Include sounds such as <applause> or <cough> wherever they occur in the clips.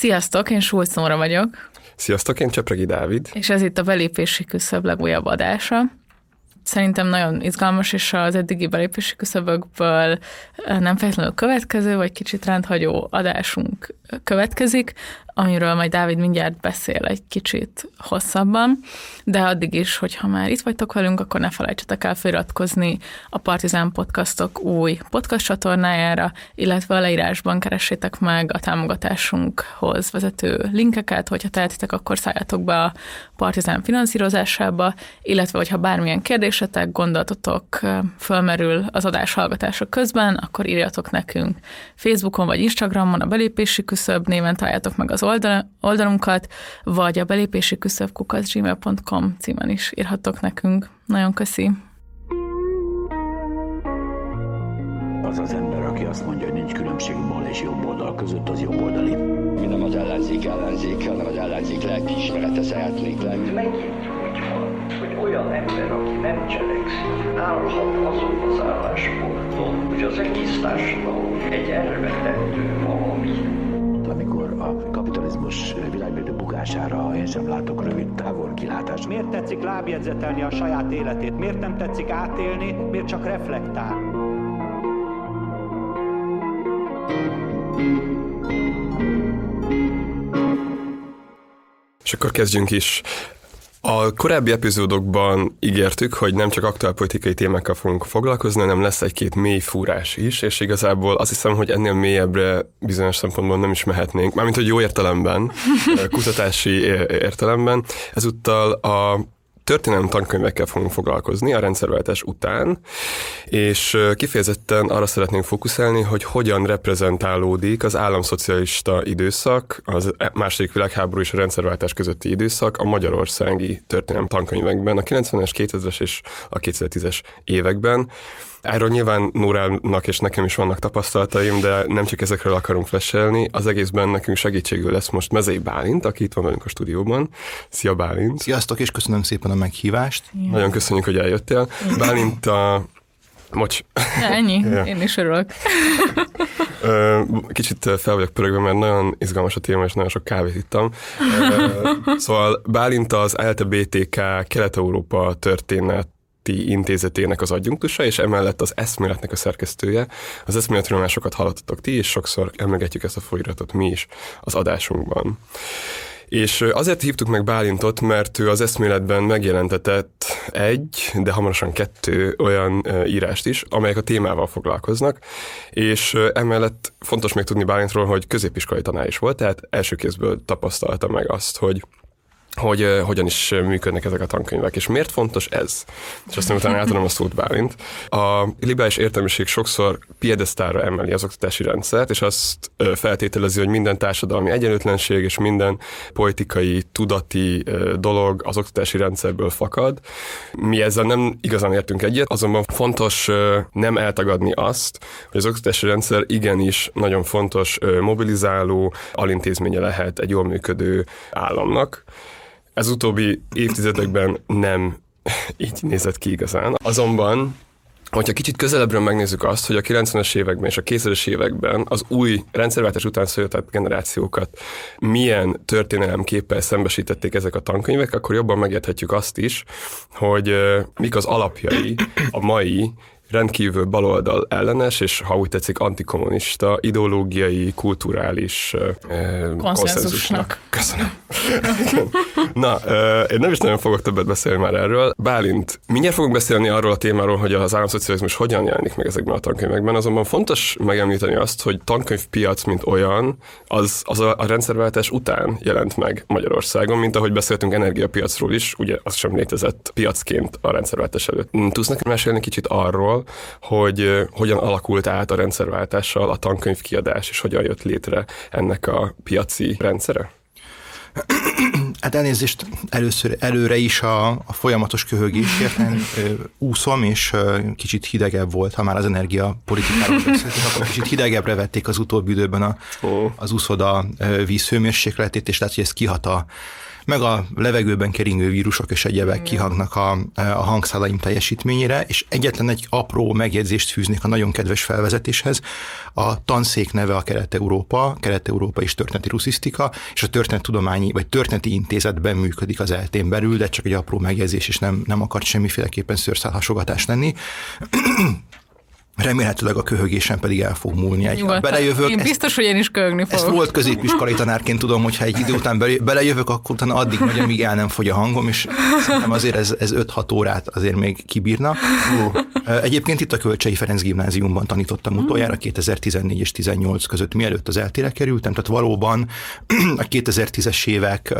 Sziasztok, én Sulc Nóra vagyok. Sziasztok, én Csepregi Dávid. És ez itt a belépési küszöb legújabb adása. Szerintem nagyon izgalmas, és az eddigi belépési küszöbökből nem feltétlenül következő, vagy kicsit rendhagyó adásunk következik, amiről majd Dávid mindjárt beszél egy kicsit hosszabban, de addig is, hogyha már itt vagytok velünk, akkor ne felejtsetek el feliratkozni a Partizán Podcastok új podcast csatornájára, illetve a leírásban keressétek meg a támogatásunkhoz vezető linkeket, hogyha tehetitek, akkor szálljatok be a Partizán finanszírozásába, illetve hogyha bármilyen kérdésetek, gondolatotok fölmerül az adás hallgatása közben, akkor írjatok nekünk Facebookon vagy Instagramon a belépési küszöb néven találjátok meg az oldal, oldalunkat, vagy a belépési küszöb gmail.com címen is írhattok nekünk. Nagyon köszi! Az az ember, aki azt mondja, hogy nincs különbség bal és jobb oldal között, az jobb oldali. Mi nem az ellenzék ellenzék, hanem az ellenzék lelkiismerete szeretnék lenni. Megint úgy van, hogy olyan ember, aki nem cselekszik, állhat azon az állásponton, hogy az egész társadalom egy elvetendő valami amikor a kapitalizmus világbérdő bukására én sem látok rövid távol kilátást. Miért tetszik lábjegyzetelni a saját életét? Miért nem tetszik átélni? Miért csak reflektál? És akkor kezdjünk is. A korábbi epizódokban ígértük, hogy nem csak aktuálpolitikai témákkal fogunk foglalkozni, hanem lesz egy-két mély fúrás is, és igazából azt hiszem, hogy ennél mélyebbre bizonyos szempontból nem is mehetnénk, mármint hogy jó értelemben, <laughs> kutatási értelemben. Ezúttal a történelmi tankönyvekkel fogunk foglalkozni a rendszerváltás után, és kifejezetten arra szeretnénk fókuszálni, hogy hogyan reprezentálódik az államszocialista időszak, az e- második világháború és a rendszerváltás közötti időszak a magyarországi történelmi tankönyvekben, a 90-es, 2000-es és a 2010-es években. Erről nyilván Nórának és nekem is vannak tapasztalataim, de nem csak ezekről akarunk fleselni. Az egészben nekünk segítségül lesz most Mezei Bálint, aki itt van velünk a stúdióban. Szia Bálint! Sziasztok, és köszönöm szépen a meghívást. Ja. Nagyon köszönjük, hogy eljöttél. Bálint a Mocs. Ennyi, ja. én is örülök. <laughs> Kicsit fel vagyok pörögve, mert nagyon izgalmas a téma, és nagyon sok kávét ittam. Szóval Bálint az ELTE BTK Kelet-Európa történet Intézetének az adjunktusa, és emellett az eszméletnek a szerkesztője. Az eszméletről már sokat hallottatok ti, és sokszor emlegetjük ezt a folyiratot mi is az adásunkban. És azért hívtuk meg Bálintot, mert ő az eszméletben megjelentetett egy, de hamarosan kettő olyan írást is, amelyek a témával foglalkoznak, és emellett fontos még tudni Bálintról, hogy középiskolai tanár is volt, tehát első kézből tapasztalta meg azt, hogy hogy uh, hogyan is működnek ezek a tankönyvek, és miért fontos ez? És aztán utána átadom a szót Bálint. A liberális értelmiség sokszor piedesztára emeli az oktatási rendszert, és azt uh, feltételezi, hogy minden társadalmi egyenlőtlenség és minden politikai, tudati uh, dolog az oktatási rendszerből fakad. Mi ezzel nem igazán értünk egyet, azonban fontos nem eltagadni azt, hogy az oktatási rendszer igenis nagyon fontos mobilizáló alintézménye lehet egy jól működő államnak. Ez utóbbi évtizedekben nem <laughs> így nézett ki igazán. Azonban Hogyha kicsit közelebbről megnézzük azt, hogy a 90-es években és a 2000-es években az új rendszerváltás után született generációkat milyen történelemképpel szembesítették ezek a tankönyvek, akkor jobban megérthetjük azt is, hogy mik az alapjai a mai rendkívül baloldal ellenes, és ha úgy tetszik, antikommunista, ideológiai, kulturális uh, konszenzusnak. Köszönöm. <laughs> Na, uh, én nem is nagyon fogok többet beszélni már erről. Bálint, mindjárt fogunk beszélni arról a témáról, hogy az államszocializmus hogyan jelenik meg ezekben a tankönyvekben, azonban fontos megemlíteni azt, hogy tankönyvpiac, mint olyan, az, az a, a rendszerváltás után jelent meg Magyarországon, mint ahogy beszéltünk energiapiacról is, ugye az sem létezett piacként a rendszerváltás előtt. Tudsz nekem mesélni kicsit arról, hogy hogyan alakult át a rendszerváltással a tankönyvkiadás, és hogyan jött létre ennek a piaci rendszere? Hát elnézést először, előre is a, a folyamatos köhögésért úszom, és kicsit hidegebb volt, ha már az energiapolitikáról beszéltünk, akkor kicsit hidegebbre vették az utóbbi időben a, az úszoda vízhőmérsékletét, és lehet, hogy ez kihat a meg a levegőben keringő vírusok és egyebek kihangnak a, a hangszálaim teljesítményére, és egyetlen egy apró megjegyzést fűznék a nagyon kedves felvezetéshez. A tanszék neve a Kelet-Európa, Kelet-Európa és Történeti Ruszisztika, és a Történettudományi vagy Történeti Intézetben működik az eltén belül, de csak egy apró megjegyzés, és nem, nem akart semmiféleképpen szőrszálhasogatás lenni. Remélhetőleg a köhögésen pedig el fog múlni egy. Belejövök, Én ezt- biztos, hogy én is köhögni ezt fogok. volt középiskolai tanárként tudom, hogy ha egy idő után bele- belejövök, akkor utána addig megy, amíg el nem fogy a hangom, és szerintem azért ez, ez 5-6 órát azért még kibírna. Egyébként itt a Kölcsei Ferenc gimnáziumban tanítottam utoljára 2014 és 18 között, mielőtt az eltére kerültem, tehát valóban a 2010-es évek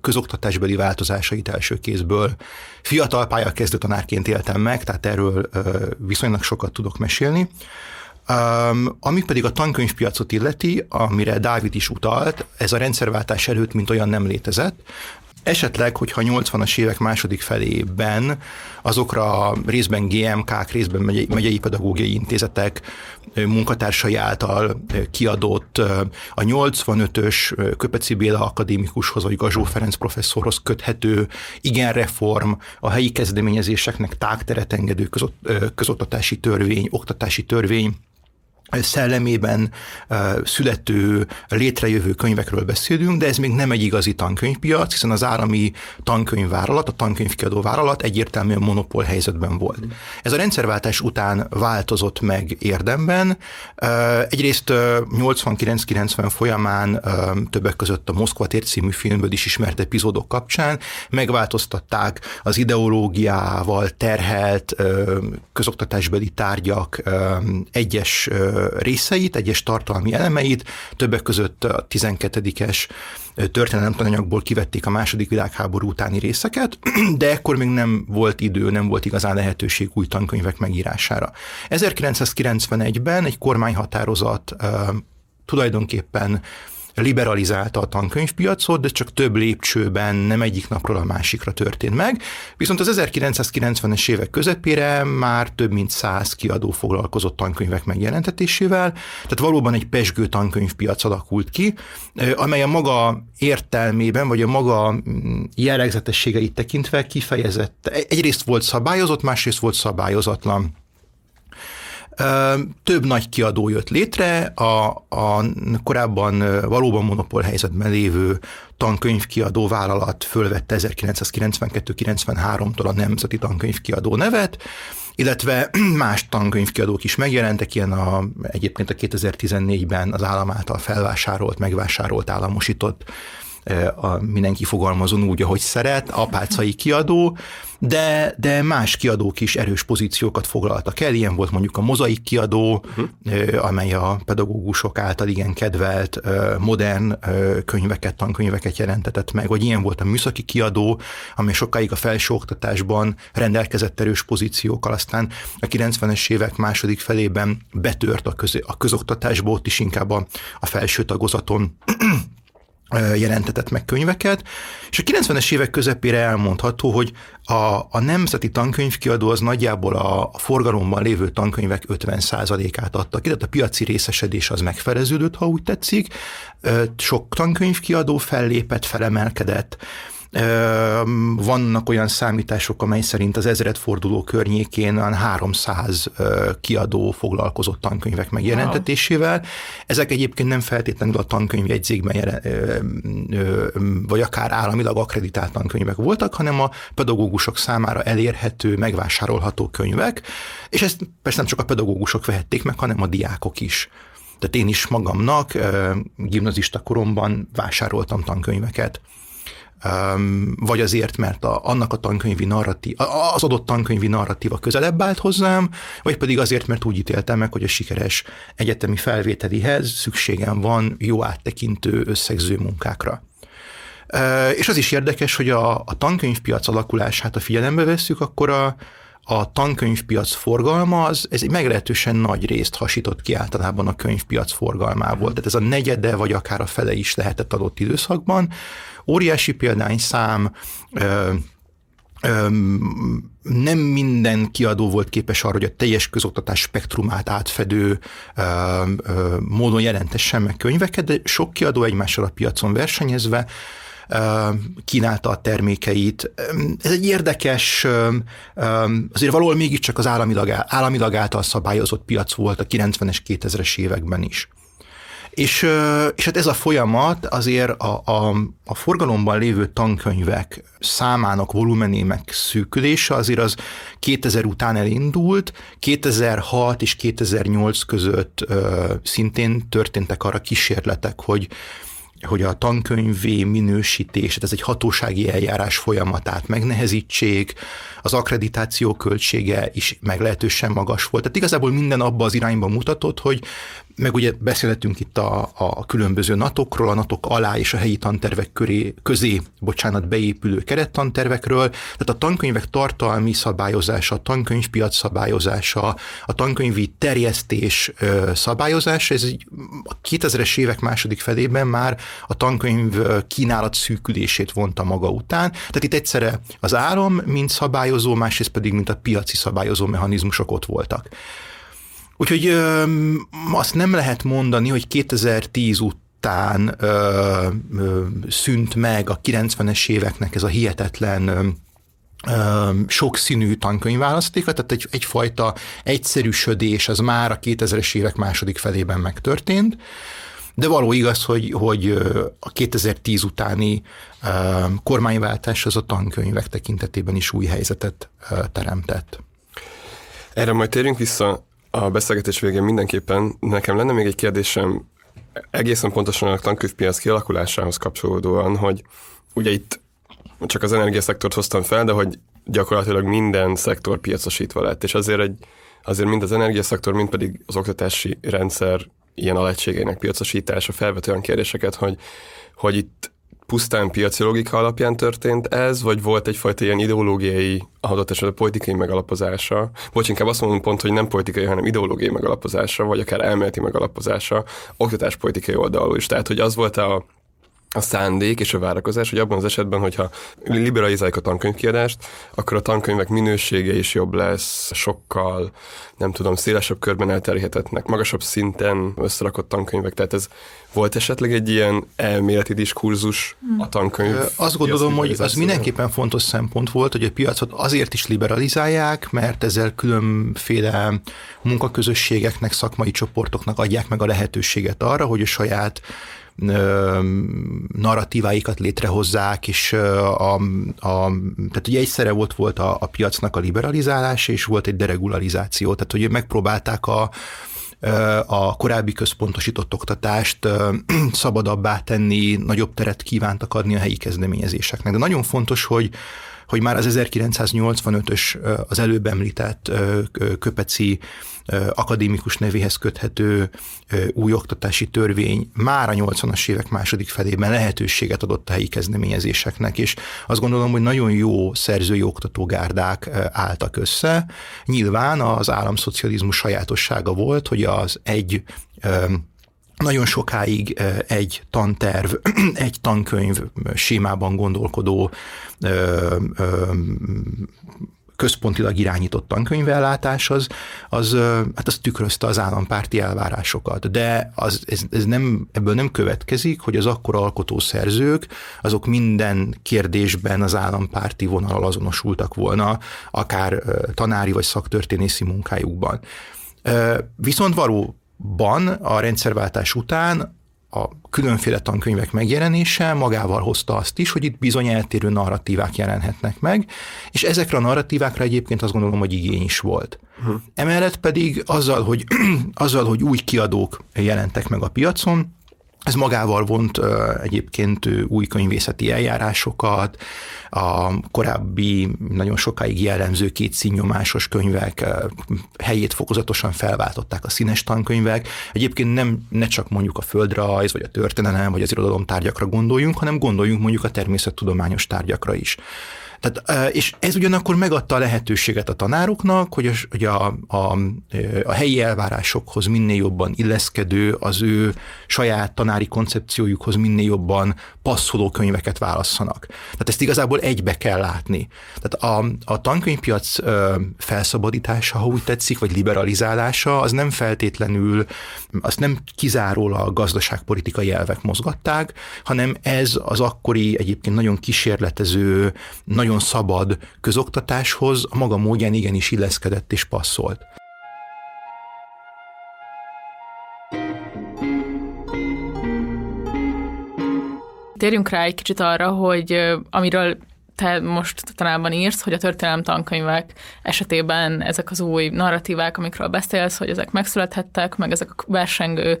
közoktatásbeli változásait első kézből fiatal pályakezdő tanárként éltem meg, tehát erről viszonylag sokat tudok mesélni. Um, ami pedig a tankönyvpiacot illeti, amire Dávid is utalt, ez a rendszerváltás előtt mint olyan nem létezett. Esetleg, hogyha a 80-as évek második felében azokra részben GMK-k, részben megyei, megyei pedagógiai intézetek munkatársai által kiadott a 85-ös ö, Köpeci Béla akadémikushoz vagy Gazsó Ferenc professzorhoz köthető igen reform, a helyi kezdeményezéseknek tágteret engedő közot, közoktatási törvény, oktatási törvény, szellemében születő, létrejövő könyvekről beszélünk, de ez még nem egy igazi tankönyvpiac, hiszen az állami tankönyvvállalat, a tankönyvkiadó vállalat egyértelműen monopól helyzetben volt. Ez a rendszerváltás után változott meg érdemben. Egyrészt uh, 89-90 folyamán többek között a Moszkva tér című filmből is ismert epizódok kapcsán megváltoztatták az ideológiával terhelt közoktatásbeli tárgyak egyes részeit, egyes tartalmi elemeit, többek között a 12-es történelemtananyagból kivették a második világháború utáni részeket, <clears throat> de ekkor még nem volt idő, nem volt igazán lehetőség új tankönyvek megírására. 1991-ben egy kormányhatározat tulajdonképpen liberalizálta a tankönyvpiacot, de csak több lépcsőben nem egyik napról a másikra történt meg. Viszont az 1990-es évek közepére már több mint száz kiadó foglalkozott tankönyvek megjelentetésével, tehát valóban egy pesgő tankönyvpiac alakult ki, amely a maga értelmében, vagy a maga mm, jellegzetességeit tekintve kifejezett. Egyrészt volt szabályozott, másrészt volt szabályozatlan. Több nagy kiadó jött létre, a, a korábban valóban monopól helyzetben lévő tankönyvkiadó vállalat fölvette 1992-93-tól a Nemzeti Tankönyvkiadó nevet, illetve <clears throat> más tankönyvkiadók is megjelentek, ilyen a, egyébként a 2014-ben az állam által felvásárolt, megvásárolt, államosított a mindenki fogalmazon úgy, ahogy szeret, apácai kiadó, de, de más kiadók is erős pozíciókat foglaltak el, ilyen volt mondjuk a mozaik kiadó, uh-huh. amely a pedagógusok által igen kedvelt modern könyveket, tankönyveket jelentetett meg, vagy ilyen volt a műszaki kiadó, amely sokáig a felsőoktatásban rendelkezett erős pozíciókkal, aztán a 90-es évek második felében betört a, köz, a közoktatásba, ott is inkább a, a felső tagozaton jelentetett meg könyveket, és a 90-es évek közepére elmondható, hogy a, a nemzeti tankönyvkiadó az nagyjából a, a forgalomban lévő tankönyvek 50%-át adta ki, tehát a piaci részesedés az megfeleződött, ha úgy tetszik. Sok tankönyvkiadó fellépett, felemelkedett, vannak olyan számítások, amely szerint az ezredforduló környékén olyan 300 kiadó foglalkozott tankönyvek megjelentetésével. Ezek egyébként nem feltétlenül a tankönyvjegyzékben jelen, vagy akár államilag akreditált tankönyvek voltak, hanem a pedagógusok számára elérhető, megvásárolható könyvek, és ezt persze nem csak a pedagógusok vehették meg, hanem a diákok is. Tehát én is magamnak gimnazista koromban vásároltam tankönyveket vagy azért, mert a, annak a tankönyvi narratív, az adott tankönyvi narratíva közelebb állt hozzám, vagy pedig azért, mert úgy ítéltem meg, hogy a sikeres egyetemi felvételihez szükségem van jó áttekintő összegző munkákra. És az is érdekes, hogy a, a tankönyvpiac alakulását, a figyelembe vesszük, akkor a, a tankönyvpiac forgalma az ez egy meglehetősen nagy részt hasított ki általában a könyvpiac forgalmából. Tehát ez a negyede, vagy akár a fele is lehetett adott időszakban. Óriási példányszám, nem minden kiadó volt képes arra, hogy a teljes közoktatás spektrumát átfedő módon jelentessen meg könyveket, de sok kiadó egymással a piacon versenyezve kínálta a termékeit. Ez egy érdekes, azért valahol mégiscsak az államilag, államilag által szabályozott piac volt a 90-es, 2000-es években is. És, és hát ez a folyamat azért a, a, a forgalomban lévő tankönyvek számának volumenének szűkülése azért az 2000 után elindult, 2006 és 2008 között ö, szintén történtek arra kísérletek, hogy hogy a tankönyvé minősítését, ez egy hatósági eljárás folyamatát megnehezítsék, az akkreditáció költsége is meglehetősen magas volt. Tehát igazából minden abba az irányba mutatott, hogy meg ugye beszélhetünk itt a, a különböző natokról, a natok alá és a helyi tantervek köré, közé, bocsánat, beépülő kerettantervekről, tehát a tankönyvek tartalmi szabályozása, a tankönyvpiac szabályozása, a tankönyvi terjesztés szabályozása, ez a 2000-es évek második felében már a tankönyv kínálat szűkülését vonta maga után. Tehát itt egyszerre az állam, mint szabályozó, másrészt pedig, mint a piaci szabályozó mechanizmusok ott voltak. Úgyhogy ö, azt nem lehet mondani, hogy 2010 után ö, ö, szűnt meg a 90-es éveknek ez a hihetetlen ö, sokszínű tankönyvválasztéka, tehát egy, egyfajta egyszerűsödés az már a 2000-es évek második felében megtörtént, de való igaz, hogy, hogy a 2010 utáni kormányváltás az a tankönyvek tekintetében is új helyzetet teremtett. Erre majd térjünk vissza a beszélgetés végén mindenképpen. Nekem lenne még egy kérdésem egészen pontosan a tankönyvpiac kialakulásához kapcsolódóan, hogy ugye itt csak az energiaszektort hoztam fel, de hogy gyakorlatilag minden szektor piacosítva lett, és azért, egy, azért mind az energiaszektor, mind pedig az oktatási rendszer ilyen alegységeinek piacosítása felvet olyan kérdéseket, hogy, hogy itt pusztán piaci logika alapján történt ez, vagy volt egyfajta ilyen ideológiai, adott esetben politikai megalapozása, vagy inkább azt mondom pont, hogy nem politikai, hanem ideológiai megalapozása, vagy akár elméleti megalapozása, oktatáspolitikai oldalról is. Tehát, hogy az volt a, a szándék és a várakozás, hogy abban az esetben, hogyha liberalizáljuk a tankönyvkiadást, akkor a tankönyvek minősége is jobb lesz, sokkal, nem tudom, szélesebb körben elterjedhetnek, magasabb szinten összerakott tankönyvek, tehát ez volt esetleg egy ilyen elméleti diskurzus a tankönyv? Azt gondolom, hogy az mindenképpen fontos szempont volt, hogy a piacot azért is liberalizálják, mert ezzel különféle munkaközösségeknek, szakmai csoportoknak adják meg a lehetőséget arra, hogy a saját narratíváikat létrehozzák, és a, a, tehát ugye egyszerre volt, volt a, a piacnak a liberalizálás, és volt egy deregularizáció, tehát hogy megpróbálták a, a korábbi központosított oktatást <clears throat> szabadabbá tenni, nagyobb teret kívántak adni a helyi kezdeményezéseknek. De nagyon fontos, hogy hogy már az 1985-ös az előbb említett köpeci akadémikus nevéhez köthető új oktatási törvény már a 80-as évek második felében lehetőséget adott a helyi kezdeményezéseknek, és azt gondolom, hogy nagyon jó szerzői oktatógárdák álltak össze. Nyilván az államszocializmus sajátossága volt, hogy az egy nagyon sokáig egy tanterv, <clears throat> egy tankönyv sémában gondolkodó központilag irányított tankönyvellátás, az, az, hát az tükrözte az állampárti elvárásokat. De az, ez, ez nem, ebből nem következik, hogy az akkor alkotó szerzők, azok minden kérdésben az állampárti vonalal azonosultak volna, akár tanári vagy szaktörténészi munkájukban. Viszont valóban a rendszerváltás után a különféle tankönyvek megjelenése magával hozta azt is, hogy itt bizony eltérő narratívák jelenhetnek meg, és ezekre a narratívákra egyébként azt gondolom, hogy igény is volt. Uh-huh. Emellett pedig azzal hogy, <clears throat> azzal, hogy új kiadók jelentek meg a piacon, ez magával vont egyébként új könyvészeti eljárásokat, a korábbi nagyon sokáig jellemző két színnyomásos könyvek helyét fokozatosan felváltották a színes tankönyvek. Egyébként nem ne csak mondjuk a földrajz, vagy a történelem, vagy az irodalom tárgyakra gondoljunk, hanem gondoljunk mondjuk a természettudományos tárgyakra is. Tehát, és ez ugyanakkor megadta a lehetőséget a tanároknak, hogy a, hogy a, a, a helyi elvárásokhoz minél jobban illeszkedő, az ő saját tanári koncepciójukhoz minél jobban passzoló könyveket válasszanak. Tehát ezt igazából egybe kell látni. Tehát a, a tankönyvpiac felszabadítása, ha úgy tetszik, vagy liberalizálása, az nem feltétlenül, azt nem kizárólag gazdaságpolitikai elvek mozgatták, hanem ez az akkori egyébként nagyon kísérletező, nagyon szabad közoktatáshoz a maga módján igenis illeszkedett és passzolt. Térjünk rá egy kicsit arra, hogy amiről te most tanában írsz, hogy a történelem tankönyvek esetében ezek az új narratívák, amikről beszélsz, hogy ezek megszülethettek, meg ezek a versengő,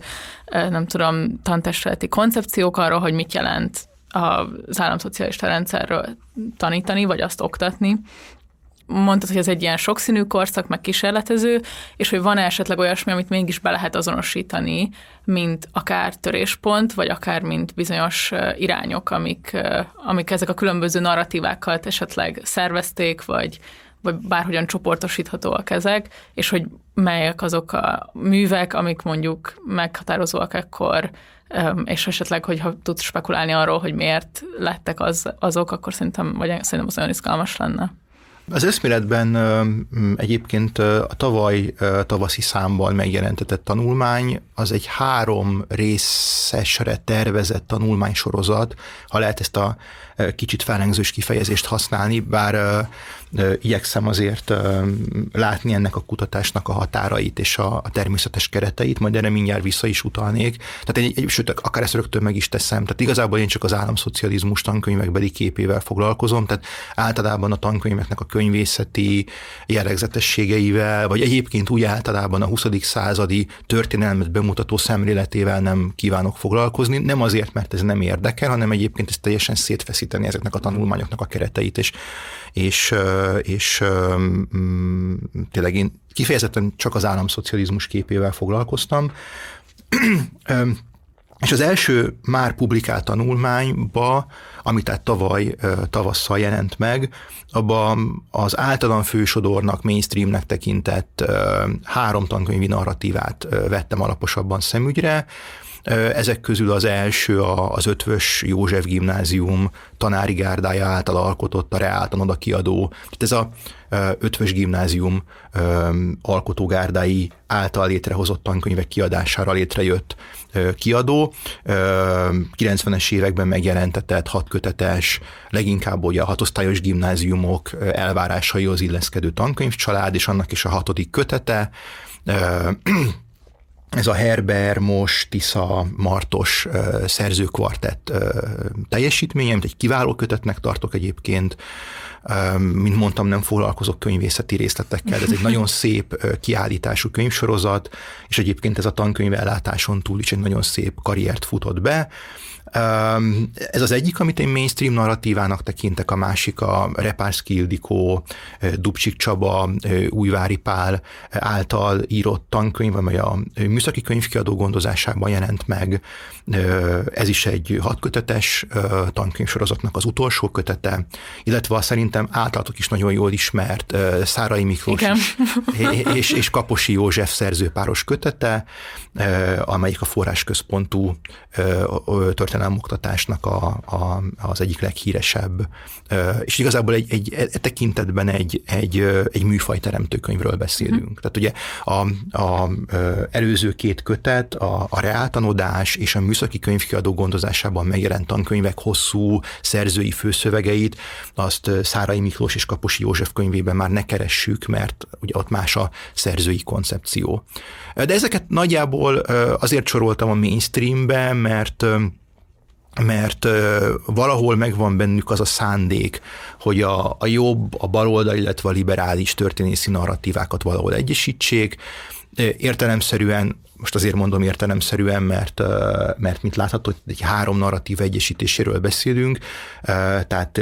nem tudom, tantestületi koncepciók arról, hogy mit jelent az államszocialista rendszerről tanítani, vagy azt oktatni, mondtad, hogy ez egy ilyen sokszínű korszak, meg kísérletező, és hogy van-e esetleg olyasmi, amit mégis be lehet azonosítani, mint akár töréspont, vagy akár mint bizonyos irányok, amik, amik ezek a különböző narratívákat esetleg szervezték, vagy, vagy bárhogyan csoportosíthatóak ezek, és hogy melyek azok a művek, amik mondjuk meghatározóak ekkor, és esetleg, hogyha tudsz spekulálni arról, hogy miért lettek az, azok, akkor szerintem, vagy szerintem az olyan izgalmas lenne. Az eszméletben egyébként a tavaly tavaszi számban megjelentetett tanulmány, az egy három részesre tervezett tanulmánysorozat, ha lehet ezt a kicsit felengzős kifejezést használni, bár igyekszem azért látni ennek a kutatásnak a határait és a, természetes kereteit, majd erre mindjárt vissza is utalnék. Tehát egy, egy, sőt, akár ezt rögtön meg is teszem. Tehát igazából én csak az államszocializmus tankönyvekbeli képével foglalkozom, tehát általában a tankönyveknek a könyvészeti jellegzetességeivel, vagy egyébként úgy általában a 20. századi történelmet bemutató szemléletével nem kívánok foglalkozni. Nem azért, mert ez nem érdekel, hanem egyébként ez teljesen szétfeszíteni ezeknek a tanulmányoknak a kereteit, és, és, és mm, tényleg én kifejezetten csak az államszocializmus képével foglalkoztam. És az első már publikált tanulmányba, amit tehát tavaly tavasszal jelent meg, abban az általam fősodornak, mainstreamnek tekintett három tankönyvi narratívát vettem alaposabban szemügyre, ezek közül az első az Ötvös József Gimnázium tanári gárdája által alkotott a Reáltan kiadó. Tehát ez a Ötvös Gimnázium alkotógárdái által létrehozott tankönyvek kiadására létrejött kiadó. 90-es években megjelentetett hatkötetes, leginkább ugye a hatosztályos gimnáziumok elvárásaihoz illeszkedő tankönyvcsalád, és annak is a hatodik kötete ez a Herber, Mos, Tisza, Martos szerzőkvartett teljesítménye, amit egy kiváló kötetnek tartok egyébként. Mint mondtam, nem foglalkozok könyvészeti részletekkel, ez egy <laughs> nagyon szép kiállítású könyvsorozat, és egyébként ez a tankönyv ellátáson túl is egy nagyon szép karriert futott be. Ez az egyik, amit én mainstream narratívának tekintek, a másik a Repárszki Ildikó, Dubcsik Csaba, Újvári Pál által írott tankönyv, amely a műszaki könyvkiadó gondozásában jelent meg. Ez is egy hatkötetes tankönyvsorozatnak az utolsó kötete, illetve a szerintem általatok is nagyon jól ismert Szárai Miklós és, és, és Kaposi József szerzőpáros kötete, amelyik a forrásközpontú történelemoktatásnak a, a, az egyik leghíresebb, és igazából egy, egy e tekintetben egy, egy, egy műfajteremtő könyvről beszélünk. Mm. Tehát ugye a, a előző két kötet, a, a reáltanodás és a műszaki könyvkiadó gondozásában megjelent tankönyvek hosszú szerzői főszövegeit, azt Szárai Miklós és Kaposi József könyvében már ne keressük, mert ugye ott más a szerzői koncepció. De ezeket nagyjából azért soroltam a mainstreambe, mert mert valahol megvan bennük az a szándék, hogy a, a jobb, a baloldal, illetve a liberális történészi narratívákat valahol egyesítsék, Értelemszerűen most azért mondom értelemszerűen, mert, mert mint látható, egy három narratív egyesítéséről beszélünk, tehát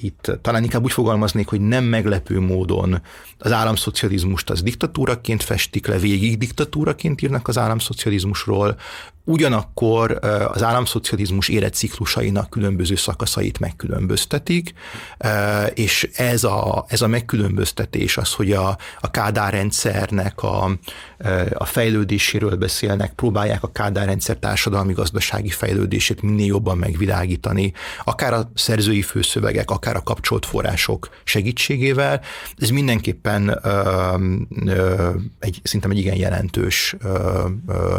itt talán inkább úgy fogalmaznék, hogy nem meglepő módon az államszocializmust az diktatúraként festik le, végig diktatúraként írnak az államszocializmusról, Ugyanakkor az államszocializmus életciklusainak különböző szakaszait megkülönböztetik, és ez a, ez a megkülönböztetés az, hogy a, a Kádár rendszernek a, a fejlődéséről beszélnek, próbálják a Kádár rendszer társadalmi-gazdasági fejlődését minél jobban megvilágítani, akár a szerzői főszövegek, akár a kapcsolt források segítségével. Ez mindenképpen ö, ö, egy, szerintem egy igen jelentős ö, ö,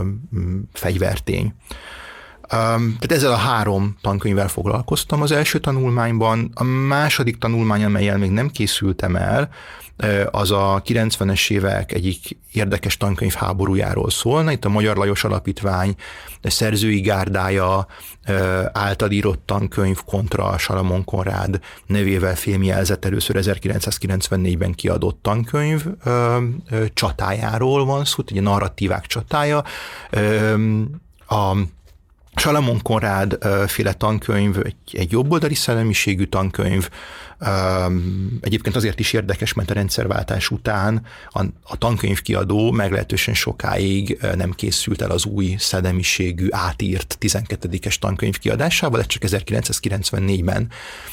fegyver tény. Tehát ezzel a három tankönyvvel foglalkoztam az első tanulmányban. A második tanulmány, amelyel még nem készültem el, az a 90-es évek egyik érdekes tankönyv háborújáról szólna. Itt a Magyar Lajos Alapítvány szerzői gárdája által írott tankönyv kontra Salamon Konrád nevével filmjelzett először 1994-ben kiadott tankönyv csatájáról van szó, egy narratívák csatája. A Salamon Konrád féle tankönyv, egy, egy jobboldali szellemiségű tankönyv, Egyébként azért is érdekes, mert a rendszerváltás után a, a tankönyvkiadó meglehetősen sokáig nem készült el az új szedemiségű átírt 12-es tankönyv ez csak 1994-ben,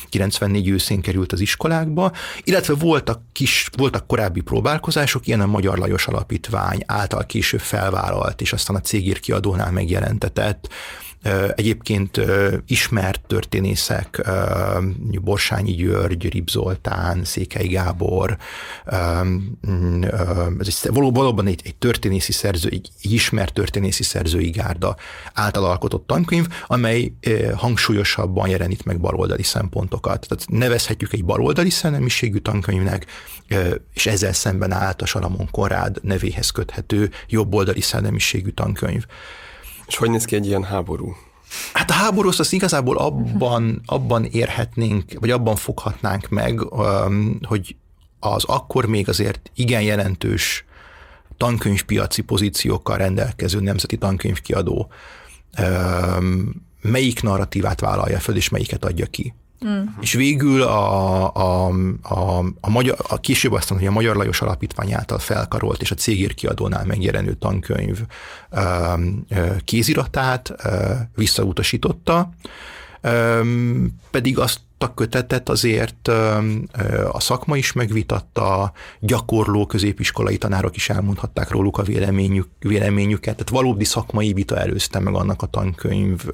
94 őszén került az iskolákba, illetve voltak, kis, voltak korábbi próbálkozások, ilyen a Magyar Lajos Alapítvány által később felvállalt, és aztán a cégír kiadónál megjelentetett Egyébként ismert történészek, Borsányi György, Rib Zoltán, Székely Gábor, mm, ez egy, valóban egy, egy történészi szerző, egy, egy ismert történészi szerzői gárda által alkotott tankönyv, amely hangsúlyosabban jelenít meg baloldali szempontokat. Tehát nevezhetjük egy baloldali szellemiségű tankönyvnek, és ezzel szemben állt a Salamon Konrád nevéhez köthető jobboldali szellemiségű tankönyv. És hogy néz ki egy ilyen háború? Hát a háború azt igazából abban, abban érhetnénk, vagy abban foghatnánk meg, hogy az akkor még azért igen jelentős tankönyvpiaci pozíciókkal rendelkező nemzeti tankönyvkiadó melyik narratívát vállalja föl, és melyiket adja ki. Mm. És végül a, a, a, a, magyar, a később azt mondom, hogy a Magyar Lajos Alapítvány által felkarolt és a cégír kiadónál megjelenő tankönyv kéziratát visszautasította, pedig azt a kötetet azért a szakma is megvitatta, gyakorló középiskolai tanárok is elmondhatták róluk a véleményük, véleményüket, tehát valódi szakmai vita előzte meg annak a tankönyv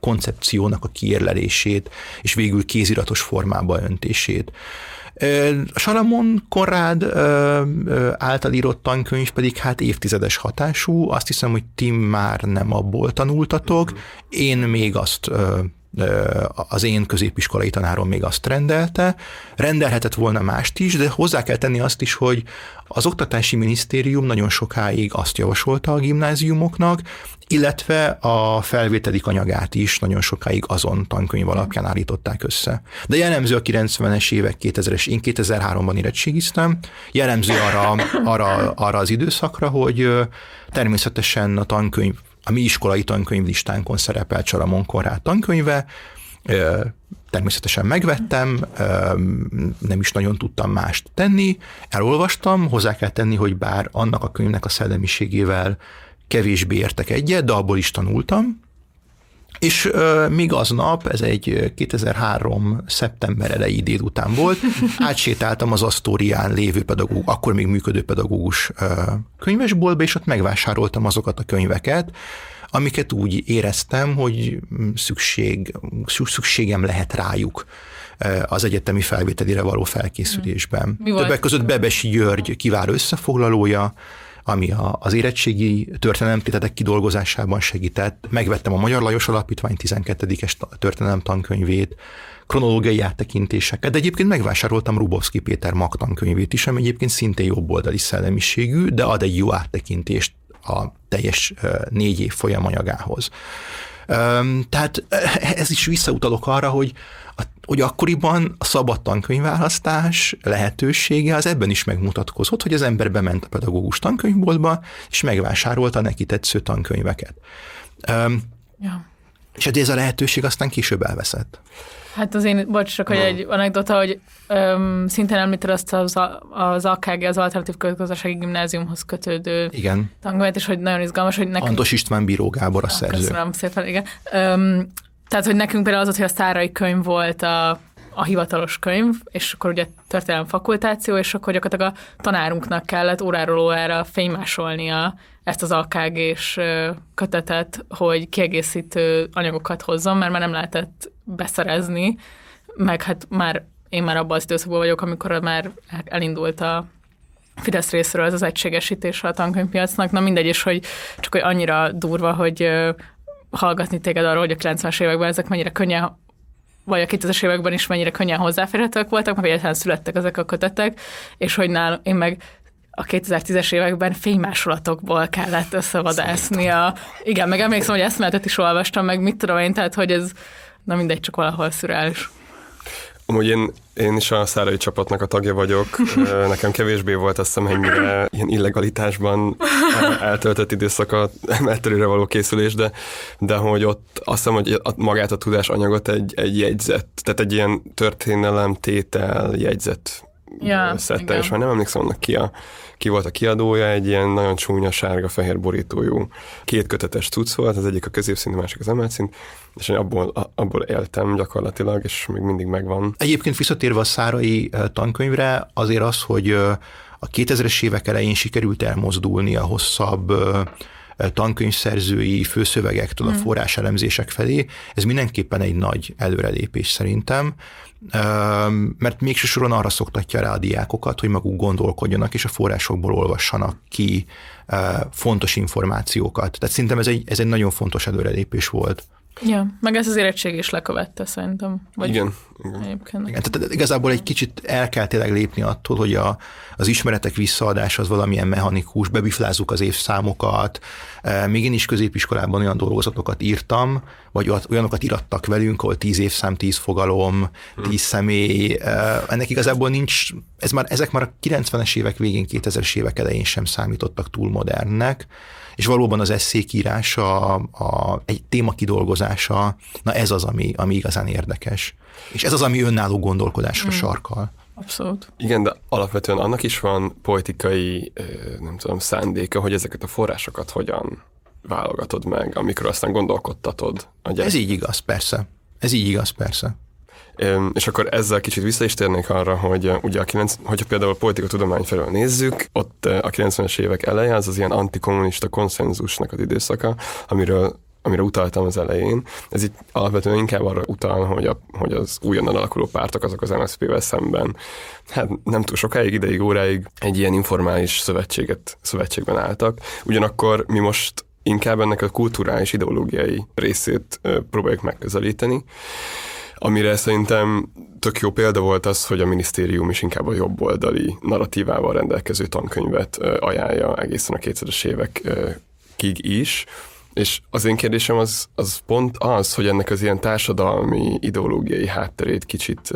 koncepciónak a kiérlelését, és végül kéziratos formába öntését. Salamon Konrád által írott tankönyv pedig hát évtizedes hatású, azt hiszem, hogy ti már nem abból tanultatok, én még azt az én középiskolai tanárom még azt rendelte, rendelhetett volna mást is, de hozzá kell tenni azt is, hogy az Oktatási Minisztérium nagyon sokáig azt javasolta a gimnáziumoknak, illetve a felvételi anyagát is nagyon sokáig azon tankönyv alapján állították össze. De jellemző a 90-es évek 2000-es, én 2003-ban érettségiztem, jellemző arra, arra, arra az időszakra, hogy természetesen a tankönyv a mi iskolai tankönyvlistánkon szerepelt Csaramon Konrád tankönyve, természetesen megvettem, nem is nagyon tudtam mást tenni, elolvastam, hozzá kell tenni, hogy bár annak a könyvnek a szellemiségével kevésbé értek egyet, de abból is tanultam, és uh, még aznap, ez egy 2003. szeptember elejé délután volt, <laughs> átsétáltam az Asztórián lévő pedagógus, akkor még működő pedagógus uh, könyvesboltba, és ott megvásároltam azokat a könyveket, amiket úgy éreztem, hogy szükség, szükségem lehet rájuk az egyetemi felvételire való felkészülésben. Mi Többek között Bebesi György kiváló összefoglalója, ami a, az érettségi történelemtétetek kidolgozásában segített. Megvettem a Magyar Lajos Alapítvány 12-es történelem tankönyvét, kronológiai áttekintéseket, de egyébként megvásároltam Rubovszki Péter Mag tankönyvét is, ami egyébként szintén jobboldali szellemiségű, de ad egy jó áttekintést a teljes négy év folyamanyagához. Tehát ez is visszautalok arra, hogy hogy akkoriban a szabad tankönyvválasztás lehetősége az ebben is megmutatkozott, hogy az ember bement a pedagógus tankönyvboltba, és megvásárolta neki tetsző tankönyveket. Um, ja. És hát ez a lehetőség aztán később elveszett. Hát az én, bocs, csak hogy egy anekdota, hogy öm, szintén említed azt az, az AKG, az Alternatív Közgazdasági Gimnáziumhoz kötődő igen. tankönyvet, és hogy nagyon izgalmas, hogy nekünk... Antos István Bíró Gábor a szerző. Köszönöm szépen, igen. Öm, tehát, hogy nekünk például az, hogy a szárai könyv volt a, a hivatalos könyv, és akkor ugye történelem fakultáció, és akkor gyakorlatilag a tanárunknak kellett óráról órára fénymásolnia ezt az AKG-s kötetet, hogy kiegészítő anyagokat hozzon, mert már nem lehetett beszerezni, meg hát már én már abban az időszakban vagyok, amikor már elindult a Fidesz részéről ez az egységesítés a tankönyvpiacnak. Na mindegy is, hogy csak hogy annyira durva, hogy hallgatni téged arról, hogy a 90-es években ezek mennyire könnyen vagy a 2000-es években is mennyire könnyen hozzáférhetőek voltak, mert egyáltalán születtek ezek a kötetek, és hogy nál, én meg a 2010-es években fénymásolatokból kellett összevadászni a... Igen, meg emlékszem, hogy eszméletet is olvastam, meg mit tudom én, tehát hogy ez, na mindegy, csak valahol szürreális. Amúgy én, én is a szárai csapatnak a tagja vagyok. <laughs> Nekem kevésbé volt azt hiszem ennyire ilyen illegalitásban eltöltött időszak a emeltelőre való készülés, de, de hogy ott azt hiszem, hogy magát a tudás anyagot egy, egy jegyzet, tehát egy ilyen történelem tétel jegyzet ja, szedte, és már nem emlékszem annak ki, a, ki volt a kiadója, egy ilyen nagyon csúnya sárga-fehér borítójú két kötetes cucc volt, az egyik a középszint, a másik az emelszint, és én abból, abból éltem gyakorlatilag, és még mindig megvan. Egyébként visszatérve a szárai tankönyvre, azért az, hogy a 2000-es évek elején sikerült elmozdulni a hosszabb tankönyvszerzői főszövegektől a hmm. forráselemzések felé, ez mindenképpen egy nagy előrelépés szerintem, mert mégső soron arra szoktatja rá a diákokat, hogy maguk gondolkodjanak, és a forrásokból olvassanak ki fontos információkat. Tehát szerintem ez egy, ez egy nagyon fontos előrelépés volt. Ja, meg ez az érettség is lekövette szerintem. Vagy igen. Igen. igen. Tehát igazából egy kicsit el kell tényleg lépni attól, hogy a, az ismeretek visszaadása az valamilyen mechanikus, bebiflázzuk az évszámokat. E, még én is középiskolában olyan dolgozatokat írtam, vagy olyanokat irattak velünk, ahol tíz évszám, tíz fogalom, tíz személy. E, ennek igazából nincs, ez már, ezek már a 90-es évek végén, 2000-es évek elején sem számítottak túl modernnek és valóban az eszék írása, a, egy téma kidolgozása, na ez az, ami, ami igazán érdekes. És ez az, ami önálló gondolkodásra mm. sarkal. Abszolút. Igen, de alapvetően annak is van poetikai, nem tudom, szándéka, hogy ezeket a forrásokat hogyan válogatod meg, amikor aztán gondolkodtatod. A Ez így igaz, persze. Ez így igaz, persze. És akkor ezzel kicsit vissza is térnék arra, hogy ugye a 9, hogyha például a politika tudomány felől nézzük, ott a 90-es évek eleje az az ilyen antikommunista konszenzusnak az időszaka, amiről amire utaltam az elején. Ez itt alapvetően inkább arra utal, hogy, a, hogy az újonnan alakuló pártok azok az MSZP-vel szemben, hát nem túl sokáig, ideig, óráig egy ilyen informális szövetséget, szövetségben álltak. Ugyanakkor mi most inkább ennek a kulturális, ideológiai részét próbáljuk megközelíteni amire szerintem tök jó példa volt az, hogy a minisztérium is inkább a jobboldali narratívával rendelkező tankönyvet ajánlja egészen a 2000-es évekig is. És az én kérdésem az, az pont az, hogy ennek az ilyen társadalmi, ideológiai hátterét kicsit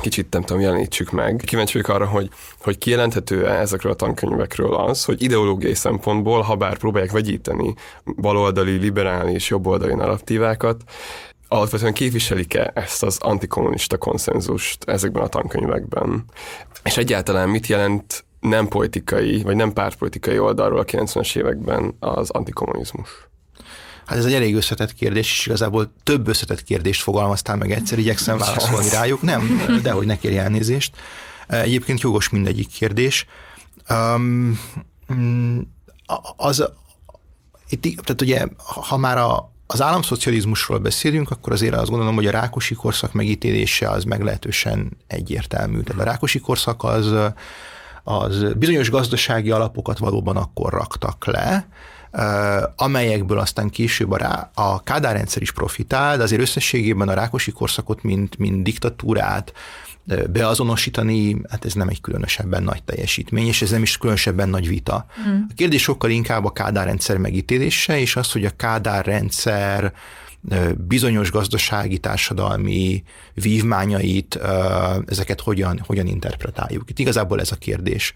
kicsit nem tudom, jelenítsük meg. Kíváncsi vagyok arra, hogy, hogy kijelenthető-e ezekről a tankönyvekről az, hogy ideológiai szempontból, ha bár próbálják vegyíteni baloldali, liberális, jobboldali narratívákat, alapvetően képviselik-e ezt az antikommunista konszenzust ezekben a tankönyvekben? És egyáltalán mit jelent nem politikai, vagy nem pártpolitikai oldalról a 90-es években az antikommunizmus? Hát ez egy elég összetett kérdés, és igazából több összetett kérdést fogalmaztál meg egyszer, igyekszem válaszolni rájuk. Nem, de hogy ne kérj elnézést. Egyébként jogos mindegyik kérdés. Um, az, itt, tehát ugye, ha már a, az államszocializmusról beszélünk, akkor azért azt gondolom, hogy a Rákosi korszak megítélése az meglehetősen egyértelmű. Tehát a Rákosi korszak az, az bizonyos gazdasági alapokat valóban akkor raktak le, amelyekből aztán később a, rá, a Kádár rendszer is profitál, de azért összességében a Rákosi korszakot, mint, mint diktatúrát, beazonosítani, hát ez nem egy különösebben nagy teljesítmény, és ez nem is különösebben nagy vita. Mm. A kérdés sokkal inkább a Kádár rendszer megítélése, és az, hogy a Kádár rendszer bizonyos gazdasági, társadalmi vívmányait, ezeket hogyan, hogyan interpretáljuk. Itt igazából ez a kérdés.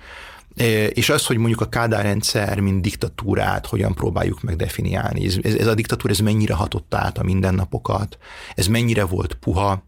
És az, hogy mondjuk a Kádár rendszer, mint diktatúrát hogyan próbáljuk megdefiniálni. Ez, ez a diktatúra, ez mennyire hatott át a mindennapokat, ez mennyire volt puha,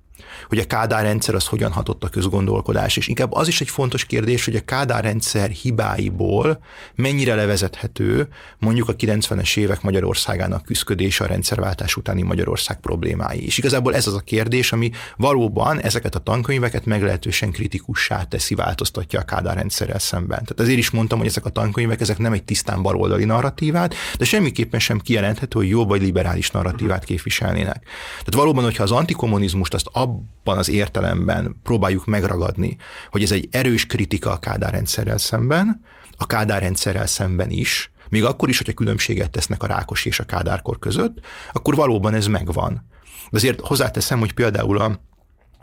hogy a Kádár rendszer az hogyan hatott a közgondolkodás, és inkább az is egy fontos kérdés, hogy a Kádár rendszer hibáiból mennyire levezethető mondjuk a 90-es évek Magyarországának küzdködése a rendszerváltás utáni Magyarország problémái. És igazából ez az a kérdés, ami valóban ezeket a tankönyveket meglehetősen kritikussá teszi, változtatja a Kádár rendszerrel szemben. Tehát azért is mondtam, hogy ezek a tankönyvek, ezek nem egy tisztán baloldali narratívát, de semmiképpen sem kijelenthető, hogy jobb vagy liberális narratívát képviselnének. Tehát valóban, hogyha az antikommunizmust azt abban az értelemben próbáljuk megragadni, hogy ez egy erős kritika a Kádár rendszerrel szemben, a Kádár rendszerrel szemben is, még akkor is, hogyha különbséget tesznek a Rákosi és a Kádárkor között, akkor valóban ez megvan. De azért hozzáteszem, hogy például a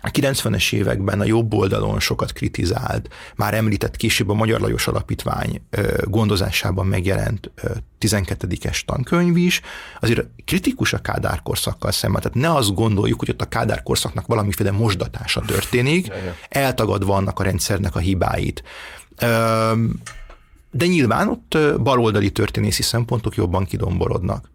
a 90-es években a jobb oldalon sokat kritizált, már említett később a Magyar Lajos Alapítvány gondozásában megjelent 12-es tankönyv is, azért kritikus a Kádár korszakkal szemben. Tehát ne azt gondoljuk, hogy ott a Kádár korszaknak valamiféle mosdatása történik, eltagadva annak a rendszernek a hibáit. De nyilván ott baloldali történészi szempontok jobban kidomborodnak.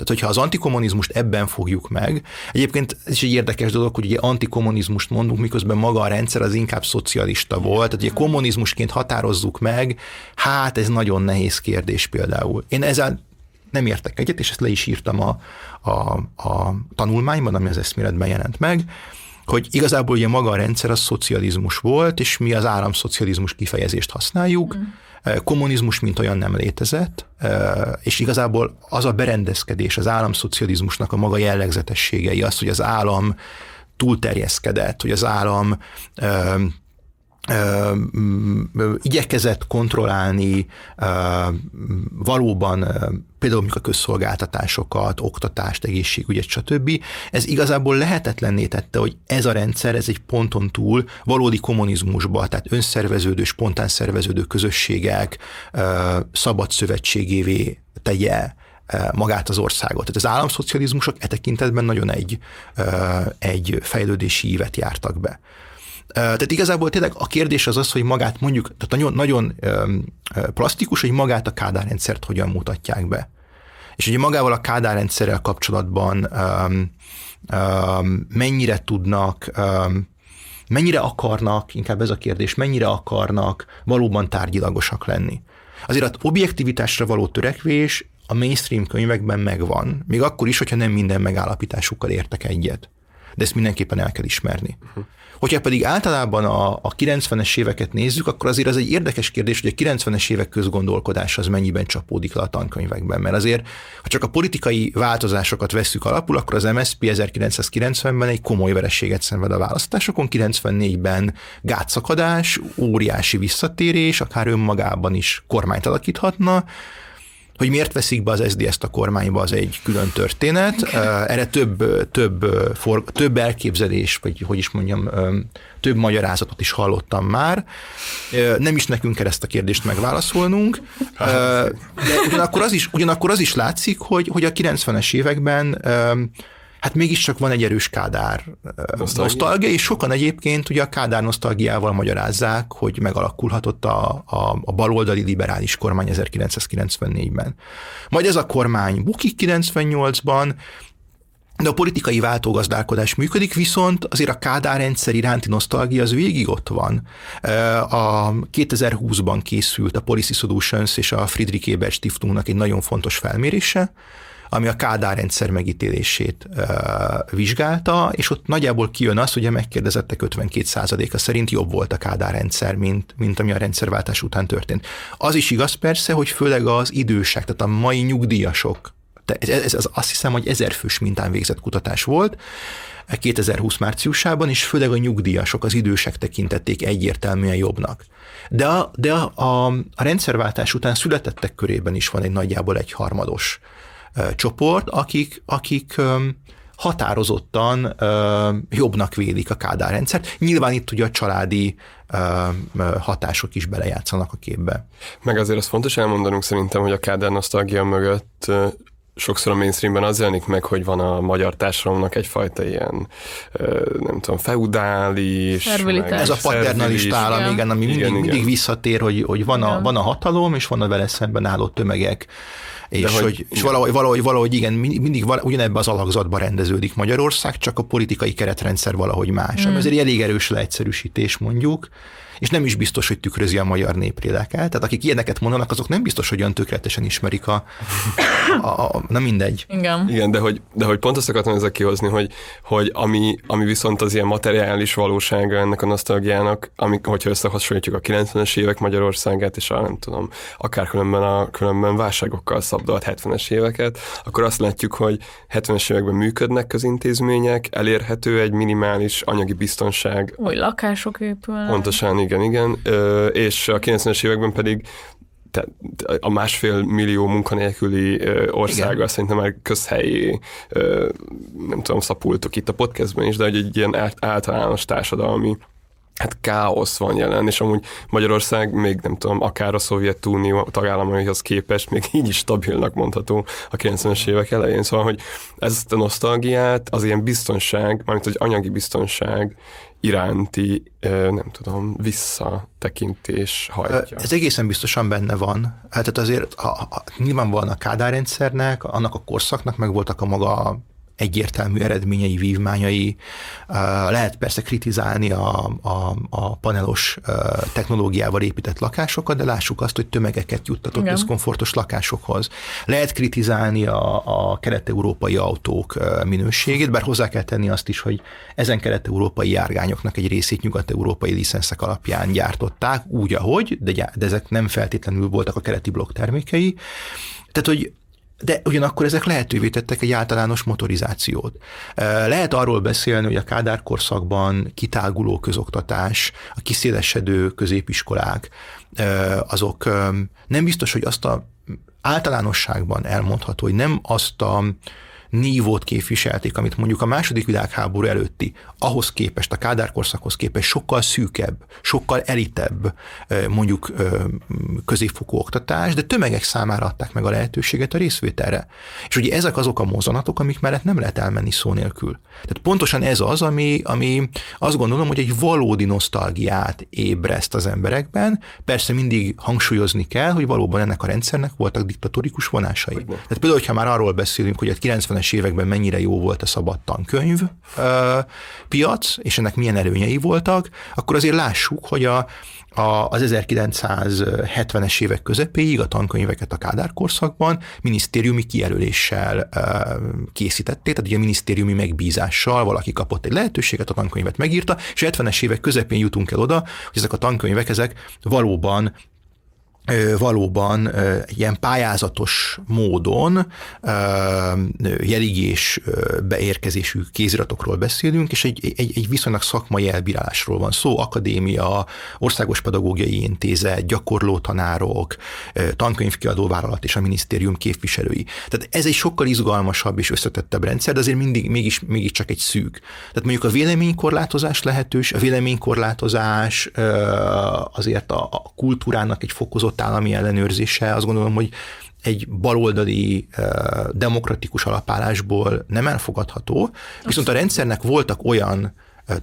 Tehát, hogyha az antikommunizmust ebben fogjuk meg, egyébként ez is egy érdekes dolog, hogy ugye antikommunizmust mondunk, miközben maga a rendszer az inkább szocialista volt, tehát ugye kommunizmusként határozzuk meg, hát ez nagyon nehéz kérdés például. Én ezzel nem értek egyet, és ezt le is írtam a, a, a tanulmányban, ami az eszméletben jelent meg, hogy igazából ugye maga a rendszer az szocializmus volt, és mi az államszocializmus kifejezést használjuk, mm kommunizmus mint olyan nem létezett, és igazából az a berendezkedés, az államszocializmusnak a maga jellegzetességei, az, hogy az állam túlterjeszkedett, hogy az állam igyekezett kontrollálni valóban például a közszolgáltatásokat, oktatást, egészségügyet, stb. Ez igazából lehetetlenné tette, hogy ez a rendszer, ez egy ponton túl valódi kommunizmusba, tehát önszerveződő, spontán szerveződő közösségek szabad szövetségévé tegye magát az országot. Tehát az államszocializmusok e tekintetben nagyon egy, egy fejlődési ívet jártak be. Tehát igazából tényleg a kérdés az az, hogy magát mondjuk, tehát nagyon, nagyon plastikus, hogy magát a Kádár rendszert hogyan mutatják be. És ugye magával a Kádár rendszerrel kapcsolatban um, um, mennyire tudnak, um, mennyire akarnak, inkább ez a kérdés, mennyire akarnak valóban tárgyilagosak lenni. Azért az objektivitásra való törekvés a mainstream könyvekben megvan, még akkor is, hogyha nem minden megállapításukkal értek egyet. De ezt mindenképpen el kell ismerni. Uh-huh. Hogyha pedig általában a, a 90-es éveket nézzük, akkor azért az egy érdekes kérdés, hogy a 90-es évek közgondolkodás az mennyiben csapódik le a tankönyvekben. Mert azért, ha csak a politikai változásokat vesszük alapul, akkor az MSZP 1990-ben egy komoly verességet szenved a választásokon, 94-ben gátszakadás, óriási visszatérés, akár önmagában is kormányt alakíthatna, hogy miért veszik be az SZDSZ-t a kormányba, az egy külön történet. Erre több, több, for, több elképzelés, vagy hogy is mondjam, több magyarázatot is hallottam már. Nem is nekünk kell ezt a kérdést megválaszolnunk, de ugyanakkor az is, ugyanakkor az is látszik, hogy, hogy a 90-es években hát mégiscsak van egy erős Kádár nosztalgia. nosztalgia, és sokan egyébként ugye a Kádár nosztalgiával magyarázzák, hogy megalakulhatott a, a, a baloldali liberális kormány 1994-ben. Majd ez a kormány bukik 98-ban, de a politikai váltógazdálkodás működik, viszont azért a Kádár rendszer iránti nosztalgia az végig ott van. A 2020-ban készült a Policy Solutions és a Friedrich Ebert Stiftungnak egy nagyon fontos felmérése, ami a Kádár rendszer megítélését vizsgálta, és ott nagyjából kijön az, hogy a megkérdezettek 52%-a szerint jobb volt a Kádár rendszer, mint, mint ami a rendszerváltás után történt. Az is igaz persze, hogy főleg az idősek, tehát a mai nyugdíjasok ez, ez, ez azt hiszem, hogy ezerfős mintán végzett kutatás volt, 2020 márciusában, és főleg a nyugdíjasok, az idősek tekintették egyértelműen jobbnak. De a, de a, a, a rendszerváltás után születettek körében is van egy nagyjából egy harmados csoport, akik, akik határozottan ö, jobbnak vélik a Kádár rendszert. Nyilván itt ugye a családi ö, hatások is belejátszanak a képbe. Meg azért azt fontos elmondanunk szerintem, hogy a Kádár nosztalgia mögött sokszor a mainstreamben az jelenik meg, hogy van a magyar társadalomnak egyfajta ilyen, nem tudom, feudális... Ez a paternalista állam, igen, ami igen, mindig, igen. mindig visszatér, hogy, hogy van, a, van a hatalom, és van a vele szemben álló tömegek, és, hogy, hogy, és valahogy, valahogy, valahogy igen, mindig vala, ugyanebben az alakzatba rendeződik Magyarország, csak a politikai keretrendszer valahogy más. Mm. Ez egy elég erős leegyszerűsítés mondjuk, és nem is biztos, hogy tükrözi a magyar népléleket. Tehát akik ilyeneket mondanak, azok nem biztos, hogy olyan tökéletesen ismerik a, a, a nem mindegy. Igen. Igen, de hogy, de hogy pont azt akartam ezzel kihozni, hogy, hogy ami, ami viszont az ilyen materiális valósága ennek a nosztalgiának, ami, hogyha összehasonlítjuk a 90-es évek Magyarországát, és a nem tudom, akár különben a különben válságokkal szabdalt 70-es éveket, akkor azt látjuk, hogy 70-es években működnek közintézmények, elérhető egy minimális anyagi biztonság. Új lakások épülnek. Pontosan, igen, igen, és a 90-es években pedig te, a másfél millió munkanélküli országgal Igen. szerintem már közhelyi, nem tudom, szapultok itt a podcastben is, de hogy egy ilyen általános társadalmi hát káosz van jelen, és amúgy Magyarország még nem tudom, akár a Szovjetunió tagállamaihoz képest még így is stabilnak mondható a 90-es évek elején. Szóval, hogy ezt a nosztalgiát, az ilyen biztonság, mármint hogy anyagi biztonság iránti, nem tudom, visszatekintés hajtja. Ez egészen biztosan benne van. Hát tehát azért a, a, nyilvánvalóan a Kádár annak a korszaknak meg voltak a maga egyértelmű eredményei, vívmányai. Lehet persze kritizálni a, a, a panelos technológiával épített lakásokat, de lássuk azt, hogy tömegeket juttatott Igen. komfortos lakásokhoz. Lehet kritizálni a, a kelet-európai autók minőségét, bár hozzá kell tenni azt is, hogy ezen kelet-európai járgányoknak egy részét nyugat-európai licenszek alapján gyártották, úgy, ahogy, de, de ezek nem feltétlenül voltak a keleti blokk termékei. Tehát, hogy de ugyanakkor ezek lehetővé tettek egy általános motorizációt. Lehet arról beszélni, hogy a Kádár korszakban kitáguló közoktatás, a kiszélesedő középiskolák, azok nem biztos, hogy azt a általánosságban elmondható, hogy nem azt a nívót képviselték, amit mondjuk a második világháború előtti, ahhoz képest, a Kádár korszakhoz képest sokkal szűkebb, sokkal elitebb mondjuk középfokú oktatás, de tömegek számára adták meg a lehetőséget a részvételre. És ugye ezek azok a mozzanatok, amik mellett nem lehet elmenni szó nélkül. Tehát pontosan ez az, ami, ami azt gondolom, hogy egy valódi nosztalgiát ébreszt az emberekben. Persze mindig hangsúlyozni kell, hogy valóban ennek a rendszernek voltak diktatórikus vonásai. Tehát például, hogyha már arról beszélünk, hogy a 90 70-es években mennyire jó volt a szabad tankönyv piac, és ennek milyen előnyei voltak, akkor azért lássuk, hogy a, a, az 1970-es évek közepéig a tankönyveket a Kádár korszakban minisztériumi kijelöléssel készítették, tehát ugye minisztériumi megbízással valaki kapott egy lehetőséget, a tankönyvet megírta, és 70-es évek közepén jutunk el oda, hogy ezek a tankönyvek ezek valóban valóban ilyen pályázatos módon jeligés beérkezésű kéziratokról beszélünk, és egy, egy, egy viszonylag szakmai elbírálásról van szó, akadémia, országos pedagógiai intézet, gyakorló tanárok, tankönyvkiadó vállalat és a minisztérium képviselői. Tehát ez egy sokkal izgalmasabb és összetettebb rendszer, de azért mindig, mégis, mégis csak egy szűk. Tehát mondjuk a véleménykorlátozás lehetős, a véleménykorlátozás azért a, a kultúrának egy fokozott állami ellenőrzése, azt gondolom, hogy egy baloldali demokratikus alapállásból nem elfogadható, viszont a rendszernek voltak olyan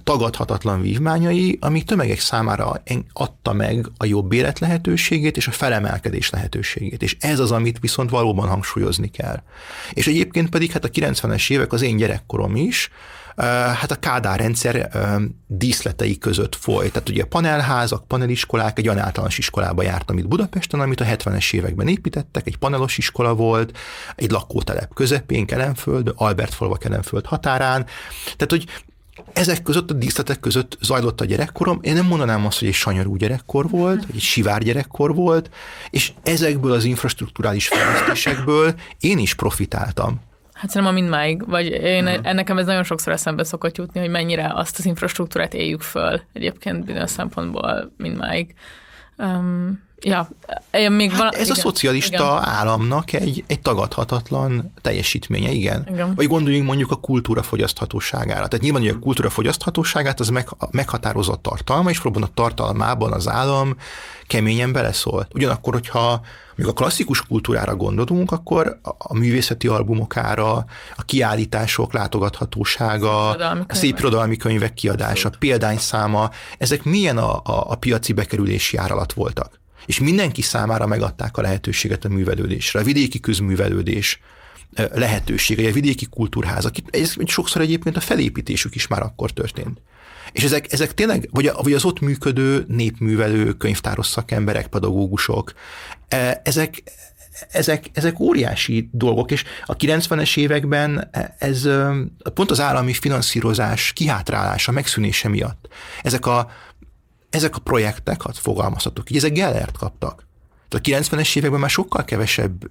tagadhatatlan vívmányai, amik tömegek számára adta meg a jobb élet lehetőségét és a felemelkedés lehetőségét. És ez az, amit viszont valóban hangsúlyozni kell. És egyébként pedig hát a 90-es évek az én gyerekkorom is, hát a Kádár rendszer díszletei között folyt. Tehát ugye panelházak, paneliskolák, egy olyan általános iskolába jártam itt Budapesten, amit a 70-es években építettek, egy panelos iskola volt, egy lakótelep közepén, Kelenföld, Albertfalva Kelenföld határán. Tehát, hogy ezek között, a díszletek között zajlott a gyerekkorom. Én nem mondanám azt, hogy egy sanyarú gyerekkor volt, egy sivár gyerekkor volt, és ezekből az infrastruktúrális fejlesztésekből én is profitáltam. Hát szerintem a mindmáig, vagy én, uh-huh. nekem ez nagyon sokszor eszembe szokott jutni, hogy mennyire azt az infrastruktúrát éljük föl egyébként bizonyos szempontból mindmáig. Um, Ja, még hát van, ez igen, a szocialista igen. államnak egy, egy tagadhatatlan teljesítménye, igen. igen. Vagy gondoljunk mondjuk a kultúra fogyaszthatóságára. Tehát nyilván, hogy a kultúra fogyaszthatóságát az meg, meghatározott tartalma, és valóban a tartalmában az állam keményen beleszól. Ugyanakkor, hogyha még a klasszikus kultúrára gondolunk, akkor a művészeti albumokára, a kiállítások látogathatósága, a szép irodalmi könyvek kiadása, példányszáma, ezek milyen a, a, a piaci bekerülési áralat voltak? És mindenki számára megadták a lehetőséget a művelődésre. A vidéki közművelődés lehetősége, a vidéki kultúrházak, ez sokszor egyébként a felépítésük is már akkor történt. És ezek, ezek tényleg, vagy, vagy az ott működő népművelő, könyvtáros szakemberek, pedagógusok, ezek, ezek, ezek óriási dolgok, és a 90-es években ez pont az állami finanszírozás kihátrálása, megszűnése miatt. Ezek a ezek a projektek, hát fogalmazhatok így, ezek Gellert kaptak. Tehát a 90-es években már sokkal kevesebb,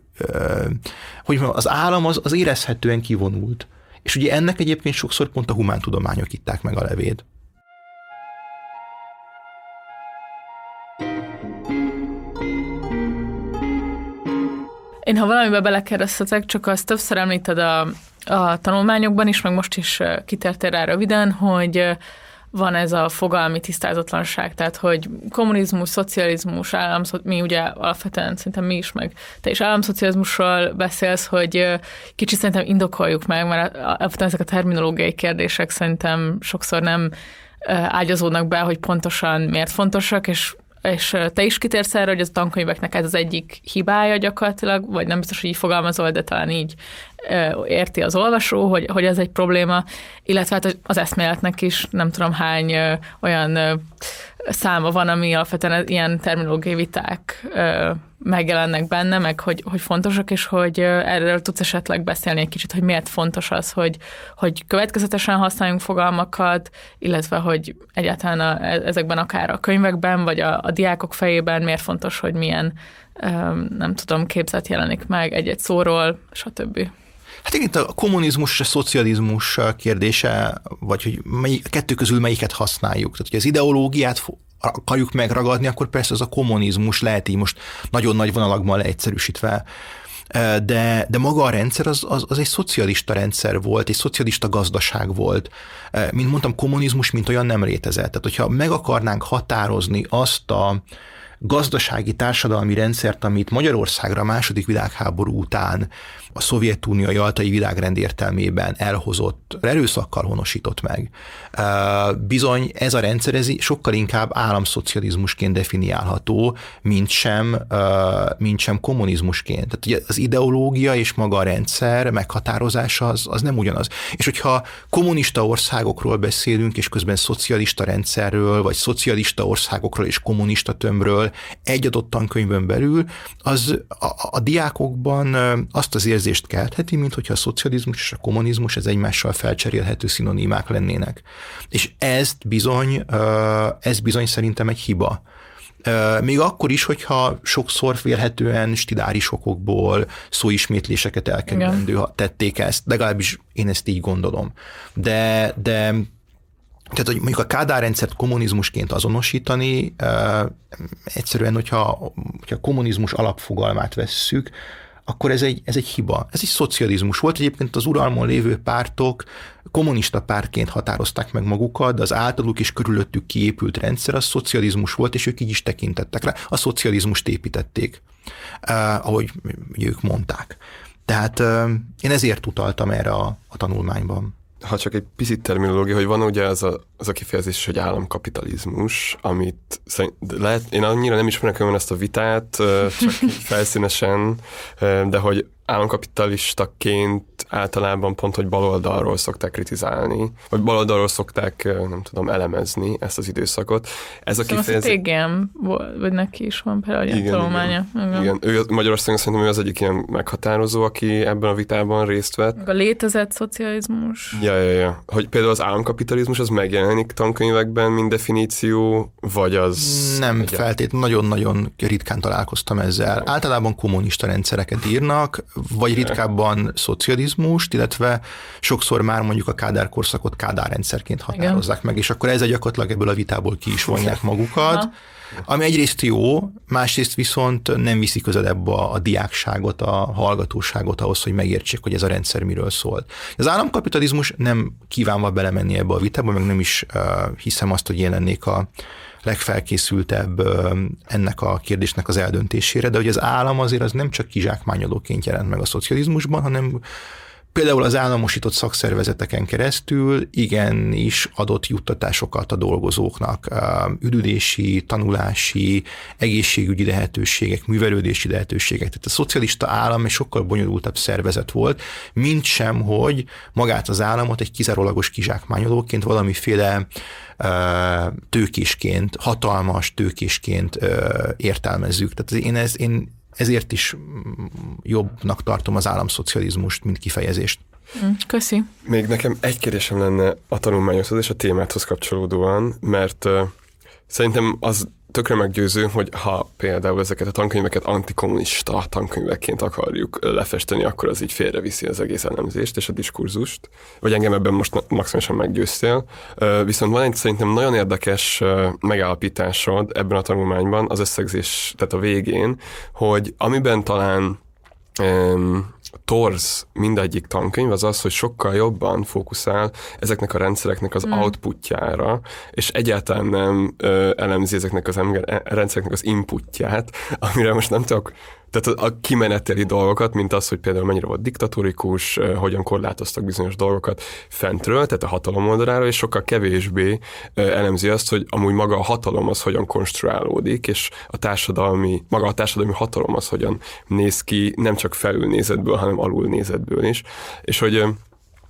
hogy az állam az, az érezhetően kivonult. És ugye ennek egyébként sokszor pont a humántudományok itták meg a levét. Én ha valamibe belekeresztetek, csak azt többször említed a, a tanulmányokban is, meg most is kitértél rá röviden, hogy van ez a fogalmi tisztázatlanság, tehát hogy kommunizmus, szocializmus, állam, mi ugye alapvetően szerintem mi is, meg te is államszocializmusról beszélsz, hogy kicsit szerintem indokoljuk meg, mert alapvetően ezek a terminológiai kérdések szerintem sokszor nem ágyazódnak be, hogy pontosan miért fontosak, és és te is kitérsz erre, hogy az tankönyveknek ez az egyik hibája gyakorlatilag, vagy nem biztos, hogy így fogalmazol, de talán így érti az olvasó, hogy, hogy ez egy probléma, illetve hát az eszméletnek is nem tudom hány olyan száma van, ami alapvetően ilyen terminológiai viták megjelennek benne, meg hogy, hogy fontosak, és hogy erről tudsz esetleg beszélni egy kicsit, hogy miért fontos az, hogy, hogy következetesen használjunk fogalmakat, illetve hogy egyáltalán a, e, ezekben akár a könyvekben, vagy a, a diákok fejében miért fontos, hogy milyen, nem tudom, képzet jelenik meg egy-egy szóról, stb. Hát igen, a kommunizmus és a szocializmus kérdése, vagy hogy mely, a kettő közül melyiket használjuk. Tehát, hogy az ideológiát akarjuk megragadni, akkor persze az a kommunizmus lehet így most nagyon nagy vonalakban leegyszerűsítve de, de maga a rendszer az, az, az egy szocialista rendszer volt, egy szocialista gazdaság volt. Mint mondtam, kommunizmus mint olyan nem létezett. Tehát, hogyha meg akarnánk határozni azt a, gazdasági társadalmi rendszert, amit Magyarországra második világháború után a Szovjetunió jaltai világrend értelmében elhozott, erőszakkal honosított meg. Bizony ez a rendszer ez sokkal inkább államszocializmusként definiálható, mint sem, mint sem kommunizmusként. Tehát ugye az ideológia és maga a rendszer meghatározása az, az nem ugyanaz. És hogyha kommunista országokról beszélünk, és közben szocialista rendszerről, vagy szocialista országokról és kommunista tömbről egy adott tankönyvön belül, az a, a diákokban azt az érzést érzést keltheti, mint hogyha a szocializmus és a kommunizmus ez egymással felcserélhető szinonimák lennének. És ezt bizony, ez bizony szerintem egy hiba. Még akkor is, hogyha sokszor félhetően stiláris okokból szóismétléseket elkerülendő tették ezt, legalábbis én ezt így gondolom. De, de tehát, hogy mondjuk a Kádár rendszert kommunizmusként azonosítani, egyszerűen, hogyha, hogyha kommunizmus alapfogalmát vesszük, akkor ez egy, ez egy hiba. Ez egy szocializmus volt. Egyébként az uralmon lévő pártok kommunista pártként határozták meg magukat, de az általuk is körülöttük kiépült rendszer az szocializmus volt, és ők így is tekintettek rá. A szocializmust építették, eh, ahogy ők mondták. Tehát eh, én ezért utaltam erre a, a tanulmányban ha csak egy picit terminológia, hogy van ugye az a, az a kifejezés, hogy államkapitalizmus, amit szerint, lehet, én annyira nem ismerek olyan ezt a vitát, csak <laughs> felszínesen, de hogy államkapitalistaként általában pont, hogy baloldalról szokták kritizálni, vagy baloldalról szokták, nem tudom, elemezni ezt az időszakot. Ez a Szóval kifejezés... TGM, vagy neki is van például ilyen tanulmánya. Igen, igen. Ő Magyarországon szerintem ő az egyik ilyen meghatározó, aki ebben a vitában részt vett. A létezett szocializmus. Ja, ja, ja. Hogy például az államkapitalizmus az megjelenik tankönyvekben, mint definíció, vagy az... Nem egy- feltétlenül, nagyon-nagyon ritkán találkoztam ezzel. Általában kommunista rendszereket írnak, vagy ritkábban szocializmust, illetve sokszor már mondjuk a Kádár korszakot Kádár rendszerként határozzák meg, és akkor ezzel gyakorlatilag ebből a vitából ki is vonják magukat. Ami egyrészt jó, másrészt viszont nem viszi közelebb a, a diákságot, a hallgatóságot ahhoz, hogy megértsék, hogy ez a rendszer miről szól. Az államkapitalizmus nem kívánva belemenni ebbe a vitába, meg nem is uh, hiszem azt, hogy én lennék a legfelkészültebb uh, ennek a kérdésnek az eldöntésére, de hogy az állam azért az nem csak kizsákmányolóként jelent meg a szocializmusban, hanem például az államosított szakszervezeteken keresztül igenis adott juttatásokat a dolgozóknak, üdülési, tanulási, egészségügyi lehetőségek, művelődési lehetőségek. Tehát a szocialista állam egy sokkal bonyolultabb szervezet volt, mint sem, hogy magát az államot egy kizárólagos kizsákmányolóként valamiféle tőkésként, hatalmas tőkésként értelmezzük. Tehát én, ez, én ezért is mm, jobbnak tartom az államszocializmust, mint kifejezést. Hm, Köszi. Még nekem egy kérdésem lenne a tanulmányozhoz és a témáthoz kapcsolódóan, mert szerintem az tökre meggyőző, hogy ha például ezeket a tankönyveket antikommunista tankönyvekként akarjuk lefesteni, akkor az így félreviszi az egész elemzést és a diskurzust. Vagy engem ebben most maximálisan meggyőztél. Viszont van egy szerintem nagyon érdekes megállapításod ebben a tanulmányban, az összegzés, tehát a végén, hogy amiben talán torz mindegyik tankönyv az az, hogy sokkal jobban fókuszál ezeknek a rendszereknek az mm. outputjára, és egyáltalán nem ö, elemzi ezeknek az ember, e- rendszereknek az inputját, amire most nem tudok tehát a, a kimeneteli dolgokat, mint az, hogy például mennyire volt diktatórikus, hogyan korlátoztak bizonyos dolgokat fentről, tehát a hatalom oldaláról, és sokkal kevésbé elemzi azt, hogy amúgy maga a hatalom az hogyan konstruálódik, és a társadalmi, maga a társadalmi hatalom az hogyan néz ki, nem csak felülnézetből, hanem alulnézetből is. És hogy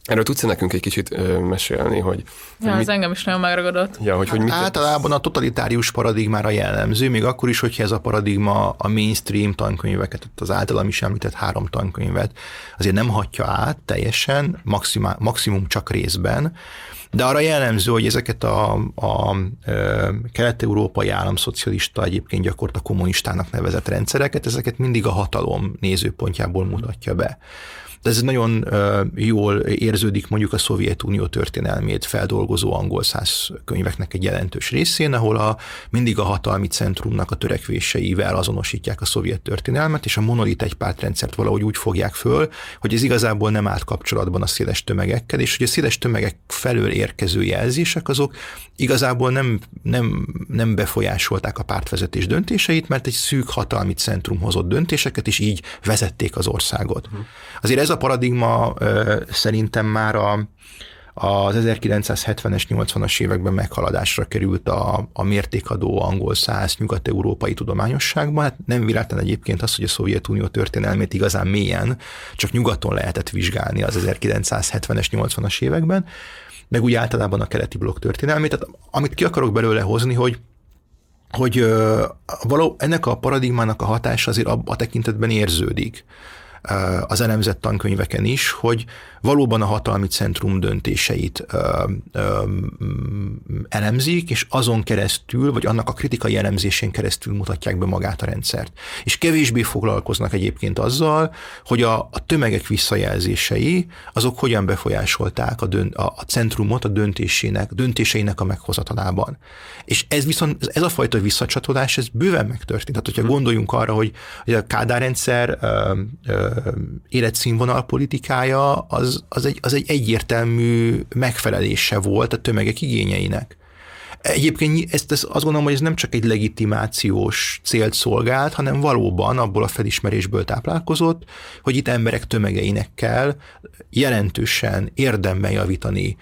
erről tudsz nekünk egy kicsit ö, mesélni, hogy, Ja, hogy az engem is nagyon megragadott. ja, hogy, hogy mit, Általában a totalitárius paradigmára jellemző, még akkor is, hogyha ez a paradigma a mainstream tankönyveket, az általam is említett három tankönyvet, azért nem hatja át teljesen, maximum, maximum csak részben, de arra jellemző, hogy ezeket a, a, ö, kelet-európai államszocialista, egyébként gyakorta kommunistának nevezett rendszereket, ezeket mindig a hatalom nézőpontjából mutatja be. De ez nagyon jól érződik mondjuk a Szovjetunió történelmét feldolgozó angol száz könyveknek egy jelentős részén, ahol a, mindig a hatalmi centrumnak a törekvéseivel azonosítják a szovjet történelmet, és a monolit egy pártrendszert valahogy úgy fogják föl, hogy ez igazából nem állt kapcsolatban a széles tömegekkel, és hogy a széles tömegek felől érkező jelzések azok igazából nem, nem, nem befolyásolták a pártvezetés döntéseit, mert egy szűk hatalmi centrum hozott döntéseket, és így vezették az országot. Azért ez a paradigma szerintem már a, az 1970-es, 80-as években meghaladásra került a, a mértékadó angol száz nyugat-európai tudományosságban. Hát nem véletlen egyébként az, hogy a Szovjetunió történelmét igazán mélyen csak nyugaton lehetett vizsgálni az 1970-es, 80-as években, meg úgy általában a keleti blokk történelmét. Tehát amit ki akarok belőle hozni, hogy hogy való, ennek a paradigmának a hatása azért a, a tekintetben érződik az elemzett tankönyveken is, hogy valóban a hatalmi centrum döntéseit elemzik, és azon keresztül, vagy annak a kritikai elemzésén keresztül mutatják be magát a rendszert. És kevésbé foglalkoznak egyébként azzal, hogy a, a tömegek visszajelzései, azok hogyan befolyásolták a, dön, a, a centrumot a döntésének, döntéseinek a meghozatalában. És ez viszont, ez a fajta visszacsatolás, ez bőven megtörtént. Tehát, hogyha gondoljunk arra, hogy, hogy a Kádár rendszer ö, ö, életszínvonal politikája, az, az, egy, az egy egyértelmű megfelelése volt a tömegek igényeinek. Egyébként ezt, ezt azt gondolom, hogy ez nem csak egy legitimációs célt szolgált, hanem valóban abból a felismerésből táplálkozott, hogy itt emberek tömegeinek kell jelentősen érdemben javítani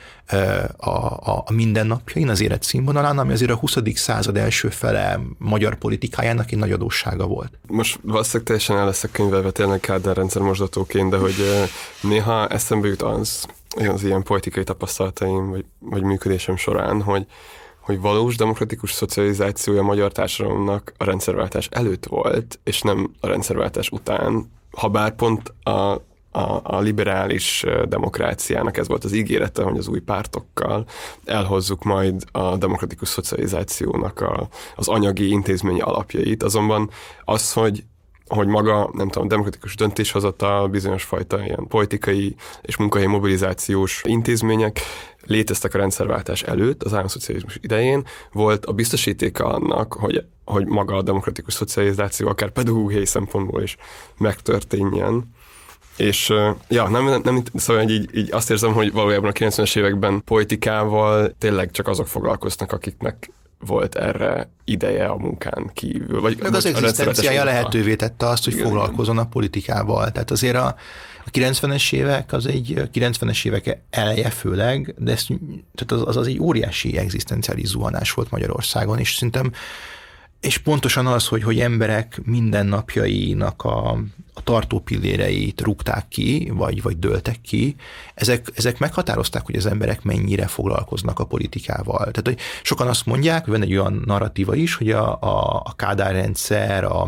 a, a, a mindennapjain, az életszínvonalán, ami azért a 20. század első fele magyar politikájának egy nagy adóssága volt. Most valószínűleg teljesen el leszek könyvelve tényleg Kádár rendszer mosdatóként, de hogy néha eszembe jut az, az ilyen politikai tapasztalataim, vagy, vagy működésem során, hogy hogy valós demokratikus szocializációja a magyar társadalomnak a rendszerváltás előtt volt, és nem a rendszerváltás után, ha bár pont a, a, a liberális demokráciának ez volt az ígérete, hogy az új pártokkal elhozzuk majd a demokratikus szocializációnak a, az anyagi intézményi alapjait, azonban az, hogy hogy maga, nem tudom, demokratikus döntéshozatal, bizonyos fajta ilyen politikai és munkahelyi mobilizációs intézmények léteztek a rendszerváltás előtt, az államszocializmus idején, volt a biztosítéka annak, hogy, hogy maga a demokratikus szocializáció akár pedagógiai szempontból is megtörténjen. És ja, nem, nem szóval így, így azt érzem, hogy valójában a 90-es években politikával tényleg csak azok foglalkoznak, akiknek volt erre ideje a munkán kívül. Vagy, Meg az egzisztenciája lehetővé tette azt, hogy Igen. foglalkozon a politikával. Tehát azért a, a 90-es évek, az egy 90-es évek eleje főleg, de ez, tehát az, az, az egy óriási egzisztenciális zuhanás volt Magyarországon, és szerintem és pontosan az, hogy, hogy emberek mindennapjainak a, a tartó pilléreit rúgták ki, vagy, vagy döltek ki, ezek, ezek meghatározták, hogy az emberek mennyire foglalkoznak a politikával. Tehát, hogy sokan azt mondják, van egy olyan narratíva is, hogy a, a, a Kádár rendszer, a,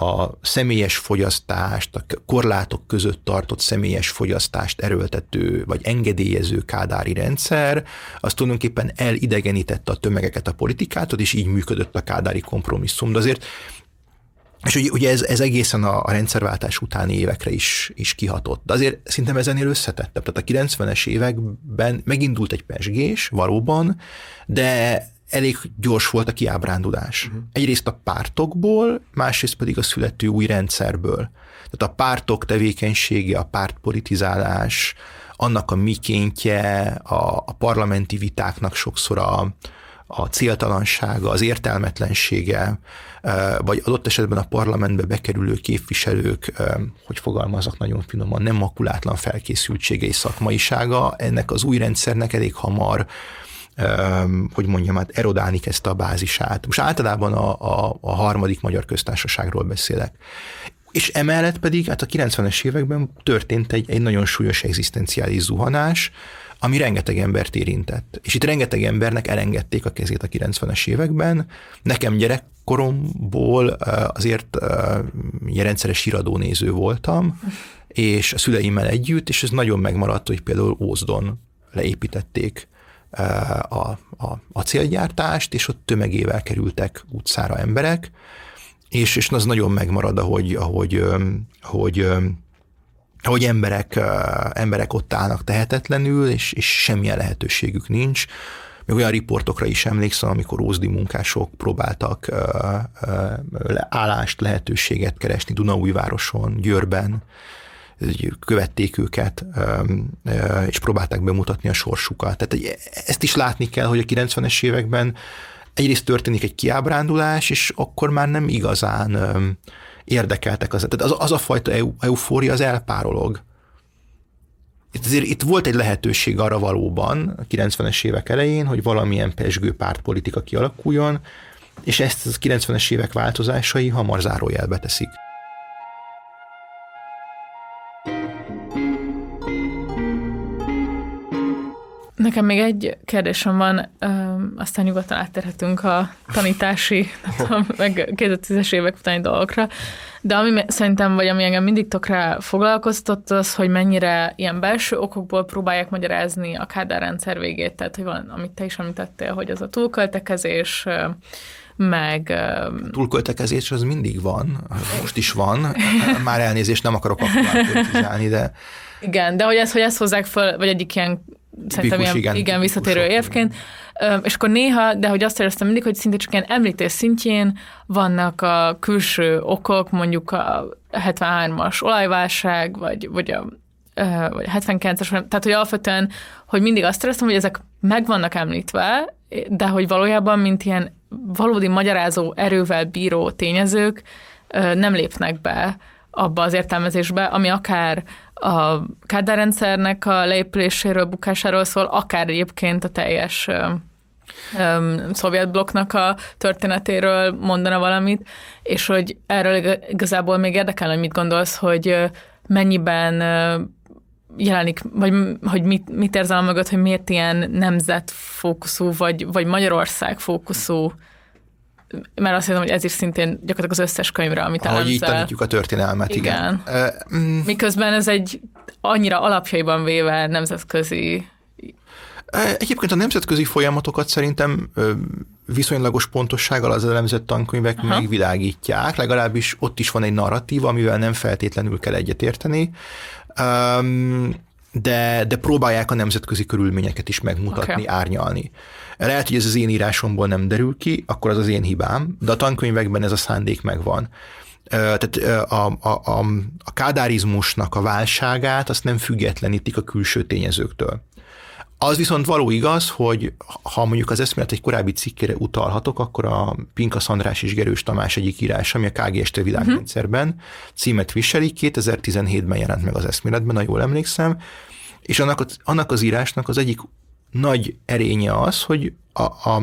a személyes fogyasztást, a korlátok között tartott személyes fogyasztást erőltető vagy engedélyező kádári rendszer, az tulajdonképpen elidegenítette a tömegeket a politikától, és így működött a kádári kompromisszum. De azért és ugye, ugye ez, ez egészen a, a rendszerváltás utáni évekre is, is kihatott. De azért szerintem ezenél összetettebb. Tehát a 90-es években megindult egy pesgés, valóban, de elég gyors volt a kiábrándulás. Uh-huh. Egyrészt a pártokból, másrészt pedig a születő új rendszerből. Tehát a pártok tevékenysége, a pártpolitizálás, annak a mikéntje, a, a parlamenti vitáknak sokszor a, a céltalansága, az értelmetlensége, vagy adott esetben a parlamentbe bekerülő képviselők, hogy fogalmazok nagyon finoman, nem makulátlan felkészültsége és szakmaisága, ennek az új rendszernek elég hamar hogy mondjam, hát erodálni kezdte a bázisát. Most általában a, a, a harmadik magyar köztársaságról beszélek. És emellett pedig hát a 90-es években történt egy, egy nagyon súlyos egzisztenciális zuhanás, ami rengeteg embert érintett. És itt rengeteg embernek elengedték a kezét a 90-es években. Nekem gyerekkoromból azért rendszeres híradónéző voltam, és a szüleimmel együtt, és ez nagyon megmaradt, hogy például Ózdon leépítették a, a, célgyártást, és ott tömegével kerültek utcára emberek, és, és az nagyon megmarad, ahogy, ahogy, hogy, hogy emberek, emberek ott állnak tehetetlenül, és, és semmilyen lehetőségük nincs. Még olyan riportokra is emlékszem, amikor ózdi munkások próbáltak állást, lehetőséget keresni Dunaújvároson, Győrben, követték őket, és próbálták bemutatni a sorsukat. Tehát ezt is látni kell, hogy a 90-es években egyrészt történik egy kiábrándulás, és akkor már nem igazán érdekeltek az. Tehát az, az a fajta eufória az elpárolog. Itt, azért, itt volt egy lehetőség arra valóban a 90-es évek elején, hogy valamilyen pesgő pártpolitika kialakuljon, és ezt a 90-es évek változásai hamar zárójelbe teszik. Nekem még egy kérdésem van, aztán nyugodtan átterhetünk a tanítási, <laughs> tudom, meg 2010-es évek utáni dolgokra, de ami szerintem, vagy ami engem mindig tökre foglalkoztott, az, hogy mennyire ilyen belső okokból próbálják magyarázni a Kádár rendszer végét, tehát hogy van, amit te is említettél, hogy az a túlköltekezés, meg... Túlköltekezés az mindig van, most is van, már elnézést nem akarok akkor de... Igen, de hogy ez, hogy ezt hozzák föl, vagy egyik ilyen szerintem ilyen, igen, igen visszatérő évként. És akkor néha, de hogy azt éreztem mindig, hogy szinte csak ilyen említés szintjén vannak a külső okok, mondjuk a 73-as olajválság, vagy, vagy a vagy 79-es, tehát hogy alapvetően, hogy mindig azt éreztem, hogy ezek meg vannak említve, de hogy valójában, mint ilyen valódi magyarázó erővel bíró tényezők nem lépnek be abba az értelmezésbe, ami akár a Kádár rendszernek a leépüléséről, bukásáról szól, akár egyébként a teljes um, szovjet blokknak a történetéről mondana valamit, és hogy erről igazából még érdekel, hogy mit gondolsz, hogy mennyiben jelenik, vagy hogy mit, mit érzel mögött, hogy miért ilyen nemzetfókuszú, vagy, vagy Magyarország fókuszú mert azt hiszem, hogy ez is szintén gyakorlatilag az összes könyvre, amit elemzel. Ahogy így tanítjuk a történelmet, igen. igen. Uh, mm. Miközben ez egy annyira alapjaiban véve nemzetközi Egyébként a nemzetközi folyamatokat szerintem viszonylagos pontossággal az elemzett tankönyvek Aha. megvilágítják, legalábbis ott is van egy narratíva, amivel nem feltétlenül kell egyetérteni, de, de próbálják a nemzetközi körülményeket is megmutatni, okay. árnyalni. Lehet, hogy ez az én írásomból nem derül ki, akkor az az én hibám, de a tankönyvekben ez a szándék megvan. Tehát a, a, a, a kádárizmusnak a válságát azt nem függetlenítik a külső tényezőktől. Az viszont való igaz, hogy ha mondjuk az eszmélet egy korábbi cikkére utalhatok, akkor a Pinka Szandrás és Gerős Tamás egyik írása, ami a KGST világrendszerben címet viseli, 2017-ben jelent meg az eszméletben, ha jól emlékszem, és annak, annak az írásnak az egyik nagy erénye az, hogy a, a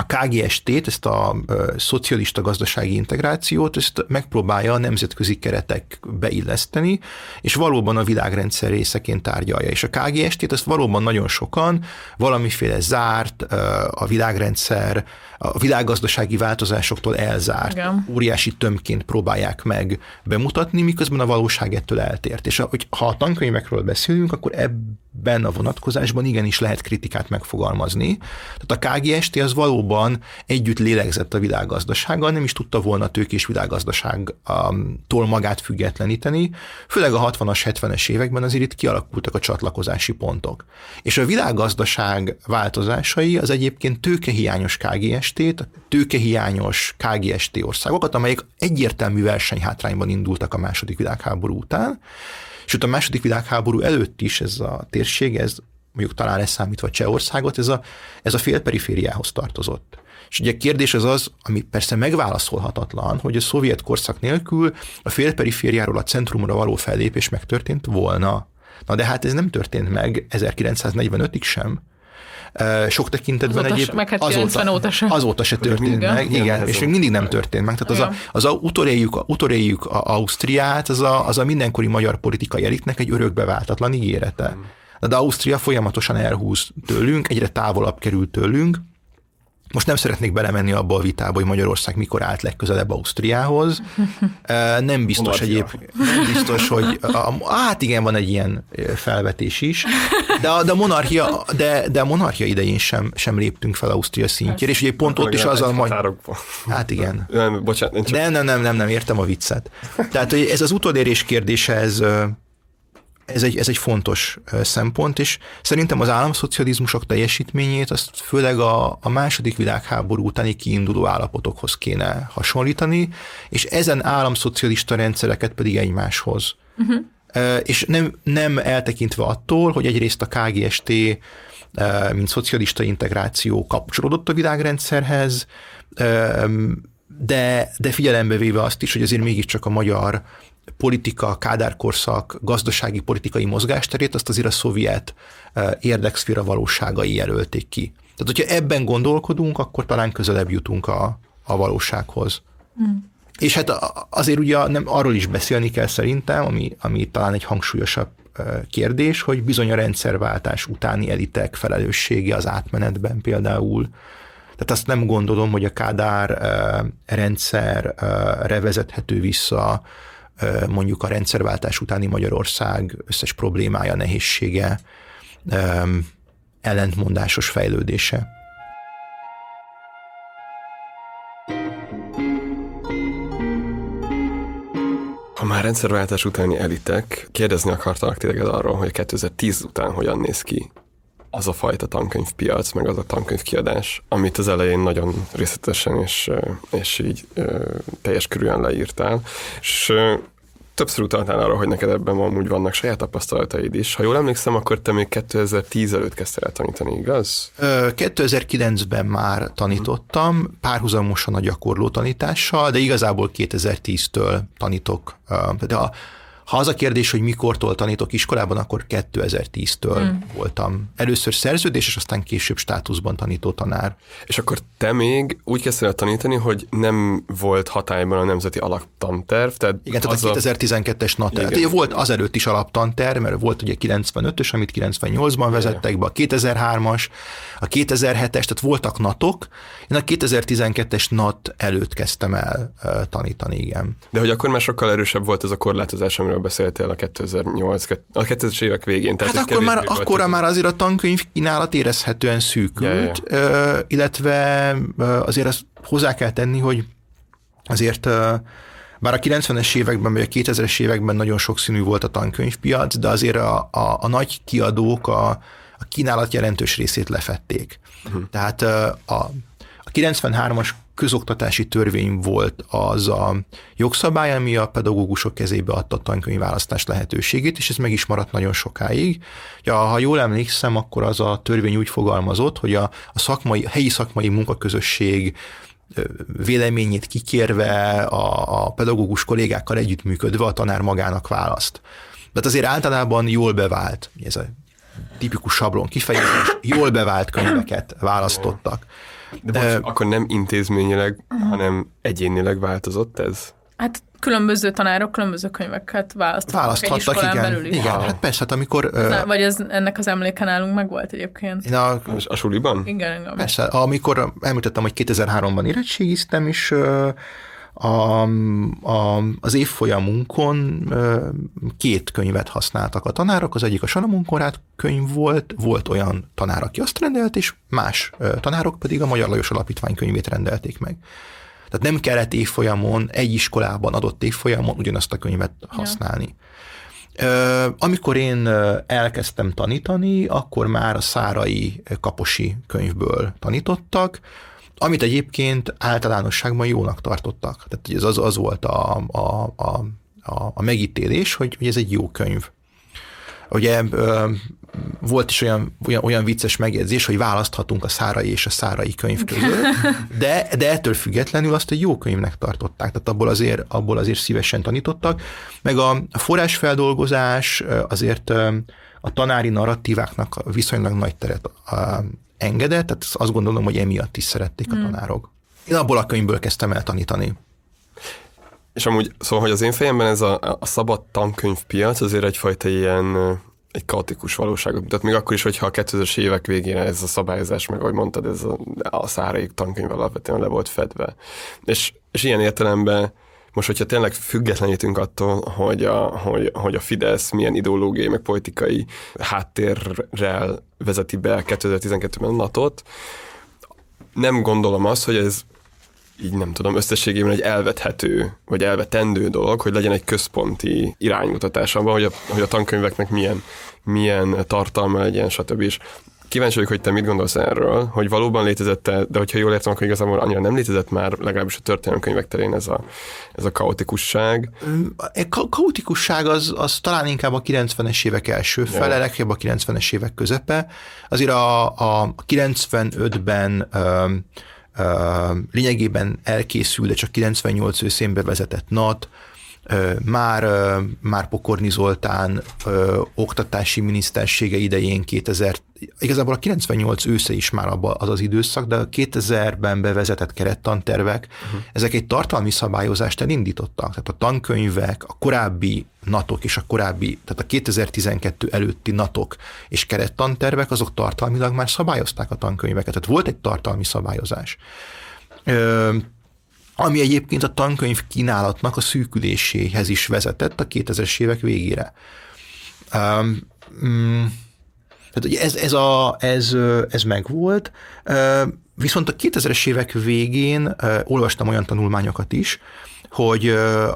a KGST-t, ezt a szocialista gazdasági integrációt, ezt megpróbálja a nemzetközi keretek beilleszteni, és valóban a világrendszer részeként tárgyalja. És a KGST-t ezt valóban nagyon sokan valamiféle zárt, a világrendszer, a világgazdasági változásoktól elzárt, Igen. óriási tömként próbálják meg bemutatni, miközben a valóság ettől eltért. És hogy ha a tankönyvekről beszélünk, akkor ebben a vonatkozásban igenis lehet kritikát megfogalmazni. Tehát a KGST az valóban együtt lélegzett a világgazdasággal, nem is tudta volna a tőkés világgazdaságtól magát függetleníteni, főleg a 60-as, 70-es években azért itt kialakultak a csatlakozási pontok. És a világgazdaság változásai az egyébként tőkehiányos KGST, KGST-t, tőkehiányos KGST országokat, amelyek egyértelmű versenyhátrányban indultak a második világháború után, sőt a második világháború előtt is ez a térség, ez mondjuk talán leszámítva Csehországot, ez a, ez a félperifériához tartozott. És ugye a kérdés az az, ami persze megválaszolhatatlan, hogy a szovjet korszak nélkül a félperifériáról a centrumra való fellépés megtörtént volna. Na de hát ez nem történt meg 1945-ig sem sok tekintetben azóta egyéb... Meg hát azóta, óta se. Azóta se történt igen. meg, igen, igen és még mindig nem történt meg. Tehát az a, az a a Ausztriát, az a, az a mindenkori magyar politikai elitnek egy örökbeváltatlan ígérete. De Ausztria folyamatosan elhúz tőlünk, egyre távolabb kerül tőlünk, most nem szeretnék belemenni abba a vitába, hogy Magyarország mikor állt legközelebb Ausztriához. <laughs> Nem biztos egyéb, nem biztos, hogy a, hát igen, van egy ilyen felvetés is, de a, de a monarchia, de, de a monarchia idején sem, sem léptünk fel Ausztria szintjére, és ugye pont ott is az a majd... Hát igen. <laughs> Nem, bocsánat, nem, csak... nem, nem, nem, nem, nem, értem a viccet. Tehát hogy ez az utolérés kérdése, ez, ez egy, ez egy fontos szempont, és szerintem az államszocializmusok teljesítményét azt főleg a, a második világháború utáni kiinduló állapotokhoz kéne hasonlítani, és ezen államszocialista rendszereket pedig egymáshoz. Uh-huh. És nem, nem eltekintve attól, hogy egyrészt a KGST, mint szocialista integráció kapcsolódott a világrendszerhez, de, de figyelembe véve azt is, hogy azért mégiscsak a magyar politika, kádárkorszak, gazdasági politikai mozgásterét, azt azért a szovjet eh, érdekszféra valóságai jelölték ki. Tehát, hogyha ebben gondolkodunk, akkor talán közelebb jutunk a, a valósághoz. Mm. És hát azért ugye nem, arról is beszélni kell szerintem, ami, ami talán egy hangsúlyosabb eh, kérdés, hogy bizony a rendszerváltás utáni elitek felelőssége az átmenetben például. Tehát azt nem gondolom, hogy a Kádár eh, rendszerre vezethető vissza mondjuk a rendszerváltás utáni Magyarország összes problémája, nehézsége, ellentmondásos fejlődése. Ha már rendszerváltás utáni elitek, kérdezni akartalak téged arról, hogy 2010 után hogyan néz ki az a fajta tankönyvpiac, meg az a tankönyvkiadás, amit az elején nagyon részletesen és, és így teljes körülön leírtál. És többször utaltál arra, hogy neked ebben amúgy vannak saját tapasztalataid is. Ha jól emlékszem, akkor te még 2010 előtt kezdtél el tanítani, igaz? Ö, 2009-ben már tanítottam, párhuzamosan a gyakorló tanítással, de igazából 2010-től tanítok. De a, ha az a kérdés, hogy mikortól tanítok iskolában, akkor 2010-től hmm. voltam először szerződés, és aztán később státuszban tanító tanár. És akkor te még úgy kezdtél el tanítani, hogy nem volt hatályban a nemzeti alaptanterv, tehát Igen, tehát a 2012-es NAT. Tehát ugye volt azelőtt is alaptanterv, mert volt ugye 95-ös, amit 98-ban vezettek be, a 2003-as, a 2007-es, tehát voltak natok. Én a 2012-es NAT előtt kezdtem el tanítani, igen. De hogy akkor már sokkal erősebb volt ez a korlátozás, amiről beszéltél a 2008, a 2000-es évek végén. Hát ez akkor már, akkora már azért a tankönyv kínálat érezhetően szűkült, ö, illetve ö, azért azt hozzá kell tenni, hogy azért bár a 90-es években, vagy a 2000-es években nagyon sokszínű volt a tankönyvpiac, de azért a, a, a nagy kiadók a, a kínálat jelentős részét lefették. Uh-huh. Tehát a, a 93-as közoktatási törvény volt az a jogszabály, ami a pedagógusok kezébe adta a tankönyvválasztás lehetőségét, és ez meg is maradt nagyon sokáig. Ja, ha jól emlékszem, akkor az a törvény úgy fogalmazott, hogy a, a szakmai, a helyi szakmai munkaközösség véleményét kikérve, a, a pedagógus kollégákkal együttműködve a tanár magának választ. De azért általában jól bevált, ez a tipikus sablon kifejezés, jól bevált könyveket választottak. De most akkor nem intézményileg, hanem egyénileg változott ez? Hát különböző tanárok különböző könyveket választhatnak egy Választhattak, iskolán igen. belül is. Igen, hát persze, hát amikor... ö, Na, vagy ez, ennek az emléke nálunk megvolt egyébként. Én a, a suliban? Igen, igen. persze, amikor említettem, hogy 2003-ban érettségiztem, és ö, a, a, az évfolyamunkon két könyvet használtak a tanárok, az egyik a Salamunkorát könyv volt, volt olyan tanár, aki azt rendelt, és más tanárok pedig a Magyar Lajos Alapítvány könyvét rendelték meg. Tehát nem kellett évfolyamon, egy iskolában adott évfolyamon ugyanazt a könyvet használni. Ö, Amikor én elkezdtem tanítani, akkor már a szárai kaposi könyvből tanítottak, amit egyébként általánosságban jónak tartottak. Tehát ez az, az volt a, a, a, a, megítélés, hogy, hogy ez egy jó könyv. Ugye volt is olyan, olyan, olyan vicces megjegyzés, hogy választhatunk a szárai és a szárai könyv között, <laughs> de, de ettől függetlenül azt egy jó könyvnek tartották, tehát abból azért, abból azért szívesen tanítottak. Meg a, forrásfeldolgozás azért a tanári narratíváknak viszonylag nagy teret engedett, tehát azt gondolom, hogy emiatt is szerették a tanárok. Én abból a könyvből kezdtem el tanítani. És amúgy, szóval, hogy az én fejemben ez a, a szabad tankönyvpiac azért egyfajta ilyen egy kaotikus valóságot mutat, még akkor is, hogyha a 2000-es évek végén ez a szabályozás, meg ahogy mondtad, ez a, a szárai tankönyv alapvetően le volt fedve. És, és ilyen értelemben most, hogyha tényleg függetlenítünk attól, hogy a, hogy, hogy a Fidesz milyen ideológiai, meg politikai háttérrel vezeti be 2012-ben a NATO-t, nem gondolom azt, hogy ez így nem tudom, összességében egy elvethető, vagy elvetendő dolog, hogy legyen egy központi iránymutatás abban, hogy a, hogy a tankönyveknek milyen, milyen tartalma legyen, stb. És kíváncsi vagyok, hogy te mit gondolsz erről, hogy valóban létezett -e, de hogyha jól értem, akkor igazából annyira nem létezett már, legalábbis a történelmi terén ez a, ez a kaotikusság. Ka- kaotikusság az, az talán inkább a 90-es évek első fele, legjobb a 90-es évek közepe. Azért a, a 95-ben ö, ö, lényegében elkészült, de csak 98 őszén bevezetett NAT, már, már Pokorni Zoltán ö, oktatási minisztersége idején 2000, igazából a 98 ősze is már abba az az időszak, de a 2000-ben bevezetett kerettantervek, uh-huh. ezek egy tartalmi szabályozást elindítottak. Tehát a tankönyvek, a korábbi natok és a korábbi, tehát a 2012 előtti natok és kerettantervek, azok tartalmilag már szabályozták a tankönyveket. Tehát volt egy tartalmi szabályozás. Ö, ami egyébként a tankönyv kínálatnak a szűküléséhez is vezetett a 2000-es évek végére. Um, mm, tehát ugye ez, ez, a, ez, ez megvolt, viszont a 2000-es évek végén olvastam olyan tanulmányokat is, hogy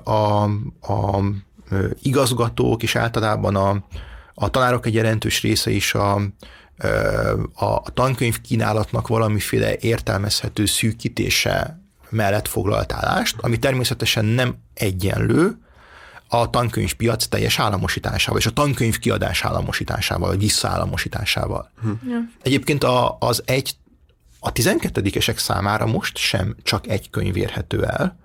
a, a igazgatók és általában a, a tanárok egy jelentős része is a, a, a tankönyv kínálatnak valamiféle értelmezhető szűkítése mellett foglalt állást, ami természetesen nem egyenlő a tankönyvpiac teljes államosításával, és a tankönyv kiadás államosításával, vagy visszaállamosításával. Hm. Ja. Egyébként a, az egy, a 12-esek számára most sem csak egy könyv érhető el.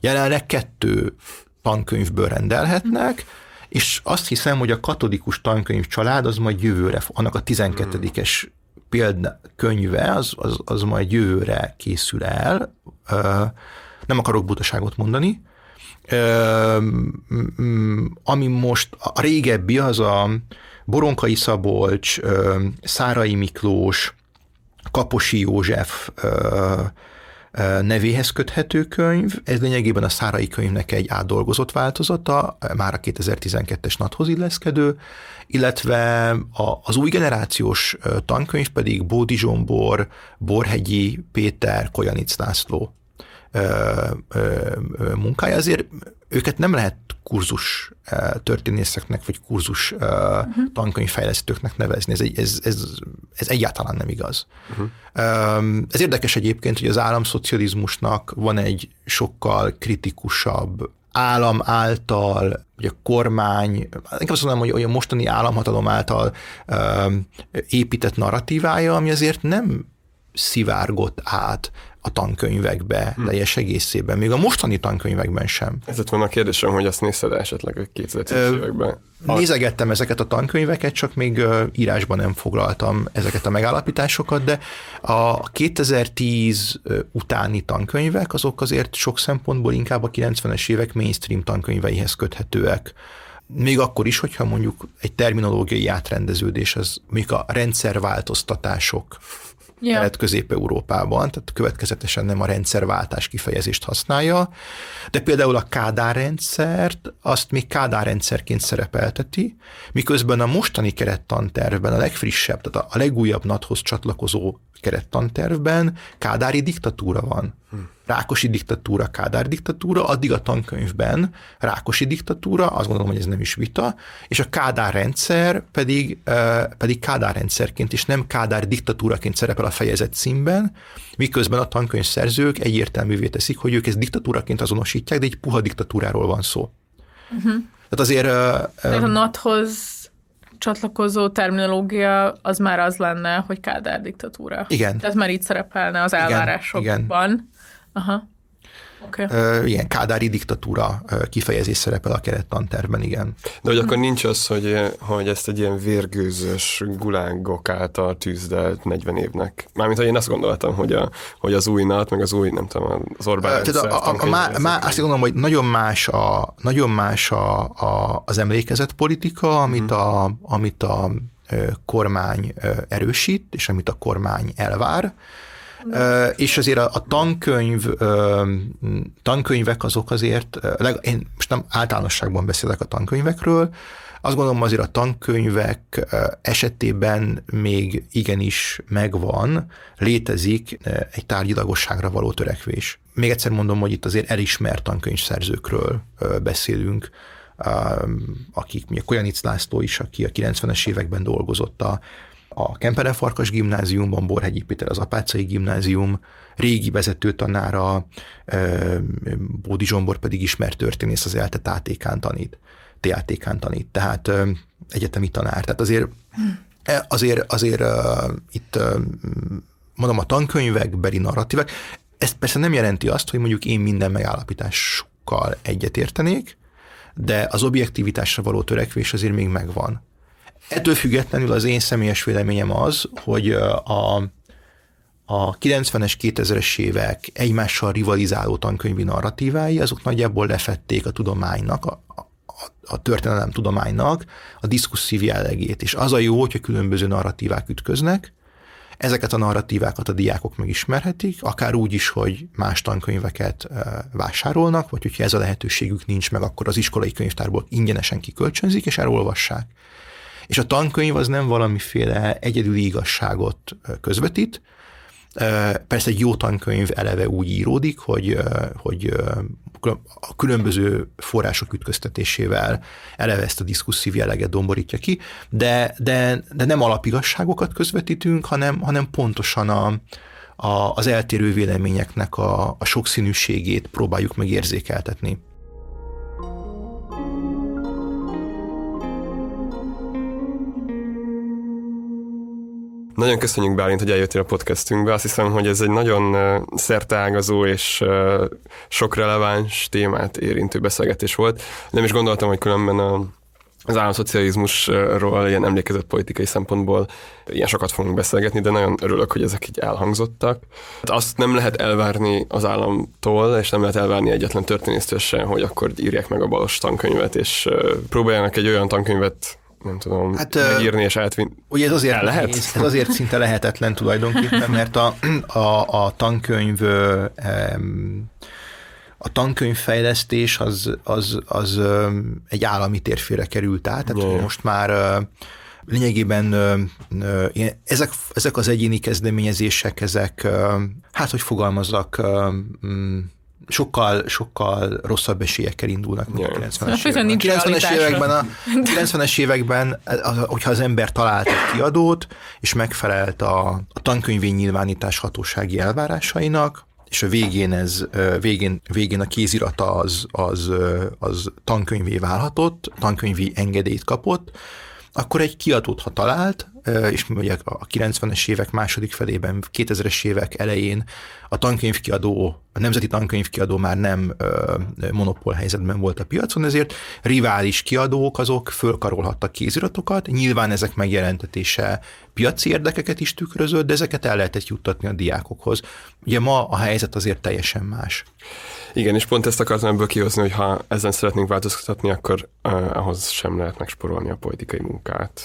Jelenleg kettő tankönyvből rendelhetnek, és azt hiszem, hogy a katolikus tankönyv család az majd jövőre, annak a 12-es példa könyve, az, az, az majd jövőre készül el. Nem akarok butaságot mondani, ami most a régebbi, az a Boronkai Szabolcs, Szárai Miklós, Kaposi József nevéhez köthető könyv. Ez lényegében a Szárai könyvnek egy átdolgozott változata, már a 2012-es nathoz illeszkedő, illetve a, az új generációs tankönyv pedig Bódi Zsombor, Borhegyi Péter, Kojanic László munkája, azért őket nem lehet kurzus történészeknek, vagy kurzus uh-huh. tankönyvfejlesztőknek nevezni. Ez, ez, ez, ez egyáltalán nem igaz. Uh-huh. Ez érdekes egyébként, hogy az államszocializmusnak van egy sokkal kritikusabb állam által, vagy a kormány, inkább azt mondom, hogy a mostani államhatalom által épített narratívája, ami azért nem szivárgott át a tankönyvekbe hmm. teljes egészében, még a mostani tankönyvekben sem. Ez lett volna a kérdésem, hogy azt nézted esetleg a 2010 években? Nézegettem ezeket a tankönyveket, csak még írásban nem foglaltam ezeket a megállapításokat, de a 2010 utáni tankönyvek azok azért sok szempontból inkább a 90-es évek mainstream tankönyveihez köthetőek még akkor is, hogyha mondjuk egy terminológiai átrendeződés, az még a rendszerváltoztatások ja. kelet-közép-európában, tehát következetesen nem a rendszerváltás kifejezést használja, de például a Kádár rendszert, azt még Kádár rendszerként szerepelteti, miközben a mostani kerettantervben, a legfrissebb, tehát a legújabb NAT-hoz csatlakozó kerettantervben Kádári diktatúra van. Rákosi diktatúra, Kádár diktatúra, addig a tankönyvben Rákosi diktatúra, azt gondolom, hogy ez nem is vita, és a Kádár rendszer pedig, pedig Kádár rendszerként és nem Kádár diktatúraként szerepel a fejezet címben, miközben a tankönyv szerzők egyértelművé teszik, hogy ők ezt diktatúraként azonosítják, de egy puha diktatúráról van szó. Uh-huh. Tehát azért... Tehát a NAT-hoz csatlakozó terminológia az már az lenne, hogy Kádár diktatúra. Igen. Tehát már itt szerepelne az elvárásokban. Igen. igen. Aha. Okay. Uh, ilyen kádári diktatúra kifejezés szerepel a kerettanterben, igen. De hogy akkor nincs az, hogy, hogy ezt egy ilyen vérgőzös gulángok által tűzdelt 40 évnek. Mármint, hogy én azt gondoltam, hogy, a, hogy az új NAT, meg az új, nem tudom, az Orbán uh, Tehát a, a, a, má, má, azt gondolom, hogy nagyon más, a, nagyon más a, a, az emlékezett politika, amit hmm. a, amit a kormány erősít, és amit a kormány elvár, és azért a, a tankönyv, tankönyvek azok azért, én most nem általánosságban beszélek a tankönyvekről, azt gondolom azért a tankönyvek esetében még igenis megvan, létezik egy tárgyilagosságra való törekvés. Még egyszer mondom, hogy itt azért elismert tankönyvszerzőkről beszélünk, akik, mi a Kojanic László is, aki a 90-es években dolgozott a a Kempere Farkas gimnáziumban, Borhegyi Péter az Apácai gimnázium, régi vezető tanára, Bódi Zsombor pedig ismert történész az ELTE tátékán tanít, TATK-n tanít, tehát egyetemi tanár. Tehát azért, e, azért, azért itt mondom, a tankönyvekbeli narratívek, ez persze nem jelenti azt, hogy mondjuk én minden megállapításukkal egyetértenék, de az objektivitásra való törekvés azért még megvan. Ettől függetlenül az én személyes véleményem az, hogy a, a 90-es, 2000-es évek egymással rivalizáló tankönyvi narratívái, azok nagyjából lefették a tudománynak, a, a, a történelem tudománynak a diskusszív jellegét. És az a jó, hogyha különböző narratívák ütköznek, ezeket a narratívákat a diákok megismerhetik, akár úgy is, hogy más tankönyveket vásárolnak, vagy hogyha ez a lehetőségük nincs meg, akkor az iskolai könyvtárból ingyenesen kikölcsönzik, és elolvassák. És a tankönyv az nem valamiféle egyedüli igazságot közvetít, Persze egy jó tankönyv eleve úgy íródik, hogy, hogy a különböző források ütköztetésével eleve ezt a diskusszív jelleget domborítja ki, de, de, de nem alapigasságokat közvetítünk, hanem, hanem pontosan a, a, az eltérő véleményeknek a, a sokszínűségét próbáljuk meg Nagyon köszönjük Bálint, hogy eljöttél a podcastünkbe. Azt hiszem, hogy ez egy nagyon szerteágazó és sok releváns témát érintő beszélgetés volt. Nem is gondoltam, hogy különben a az államszocializmusról ilyen emlékezett politikai szempontból ilyen sokat fogunk beszélgetni, de nagyon örülök, hogy ezek így elhangzottak. Hát azt nem lehet elvárni az államtól, és nem lehet elvárni egyetlen történésztől sem, hogy akkor írják meg a balos tankönyvet, és próbáljanak egy olyan tankönyvet nem tudom, hát, megírni és átvinni. Ugye ez azért El lehet? Nehéz, ez azért szinte lehetetlen tulajdonképpen, mert a, a, a tankönyv a tankönyvfejlesztés az, az, az egy állami térfére került át, tehát Jaj. most már lényegében ezek, ezek az egyéni kezdeményezések, ezek, hát hogy fogalmazzak, sokkal, sokkal rosszabb esélyekkel indulnak, mint a 90-es években. 90-es években, a 90-es <laughs> években, hogyha az ember talált egy kiadót, és megfelelt a, a tankönyvi nyilvánítás hatósági elvárásainak, és a végén, ez, végén, végén a kézirata az, az, az tankönyvé válhatott, tankönyvi engedélyt kapott, akkor egy kiadót, ha talált, és ugye a 90-es évek második felében, 2000-es évek elején a tankönyvkiadó, a nemzeti tankönyvkiadó már nem monopól helyzetben volt a piacon, ezért rivális kiadók azok fölkarolhattak kéziratokat, nyilván ezek megjelentetése piaci érdekeket is tükrözött, de ezeket el lehetett juttatni a diákokhoz. Ugye ma a helyzet azért teljesen más. Igen, és pont ezt akartam ebből kihozni, hogy ha ezen szeretnénk változtatni, akkor uh, ahhoz sem lehet megsporolni a politikai munkát.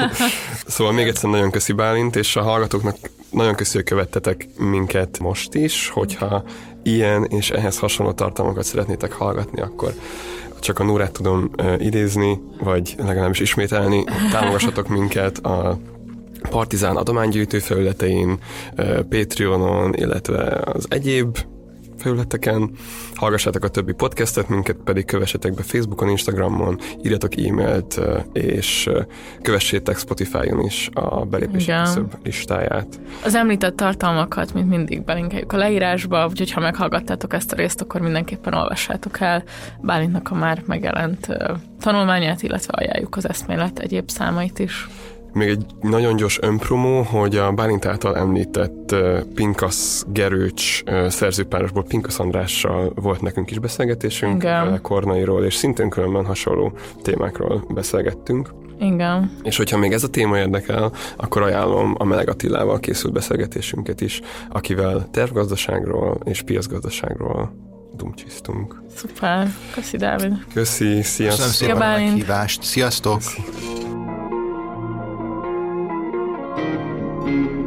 <laughs> szóval még egyszer nagyon köszi Bálint, és a hallgatóknak nagyon köszi, hogy követtetek minket most is, hogyha ilyen és ehhez hasonló tartalmakat szeretnétek hallgatni, akkor csak a Nórát tudom uh, idézni, vagy legalábbis ismételni, támogassatok minket a Partizán adománygyűjtő felületein, uh, Patreonon, illetve az egyéb felületeken, hallgassátok a többi podcastet, minket pedig kövessetek be Facebookon, Instagramon, írjatok e-mailt, és kövessétek Spotify-on is a belépési küszöb listáját. Az említett tartalmakat, mint mindig belinkeljük a leírásba, úgyhogy ha meghallgattátok ezt a részt, akkor mindenképpen olvassátok el Bálintnak a már megjelent tanulmányát, illetve ajánljuk az eszmélet egyéb számait is. Még egy nagyon gyors önpromó, hogy a Bálint által említett Pinkasz Gerőcs szerzőpárosból Pinkasz Andrással volt nekünk is beszélgetésünk, Igen. Kornairól, és szintén különben hasonló témákról beszélgettünk. Igen. És hogyha még ez a téma érdekel, akkor ajánlom a Meleg Attilával készült beszélgetésünket is, akivel tervgazdaságról és piacgazdaságról dumcsisztunk. Szuper, köszi Dávid. Köszi, sziasztok. Köszönöm szépen a meghívást. Sziasztok. Köszi. You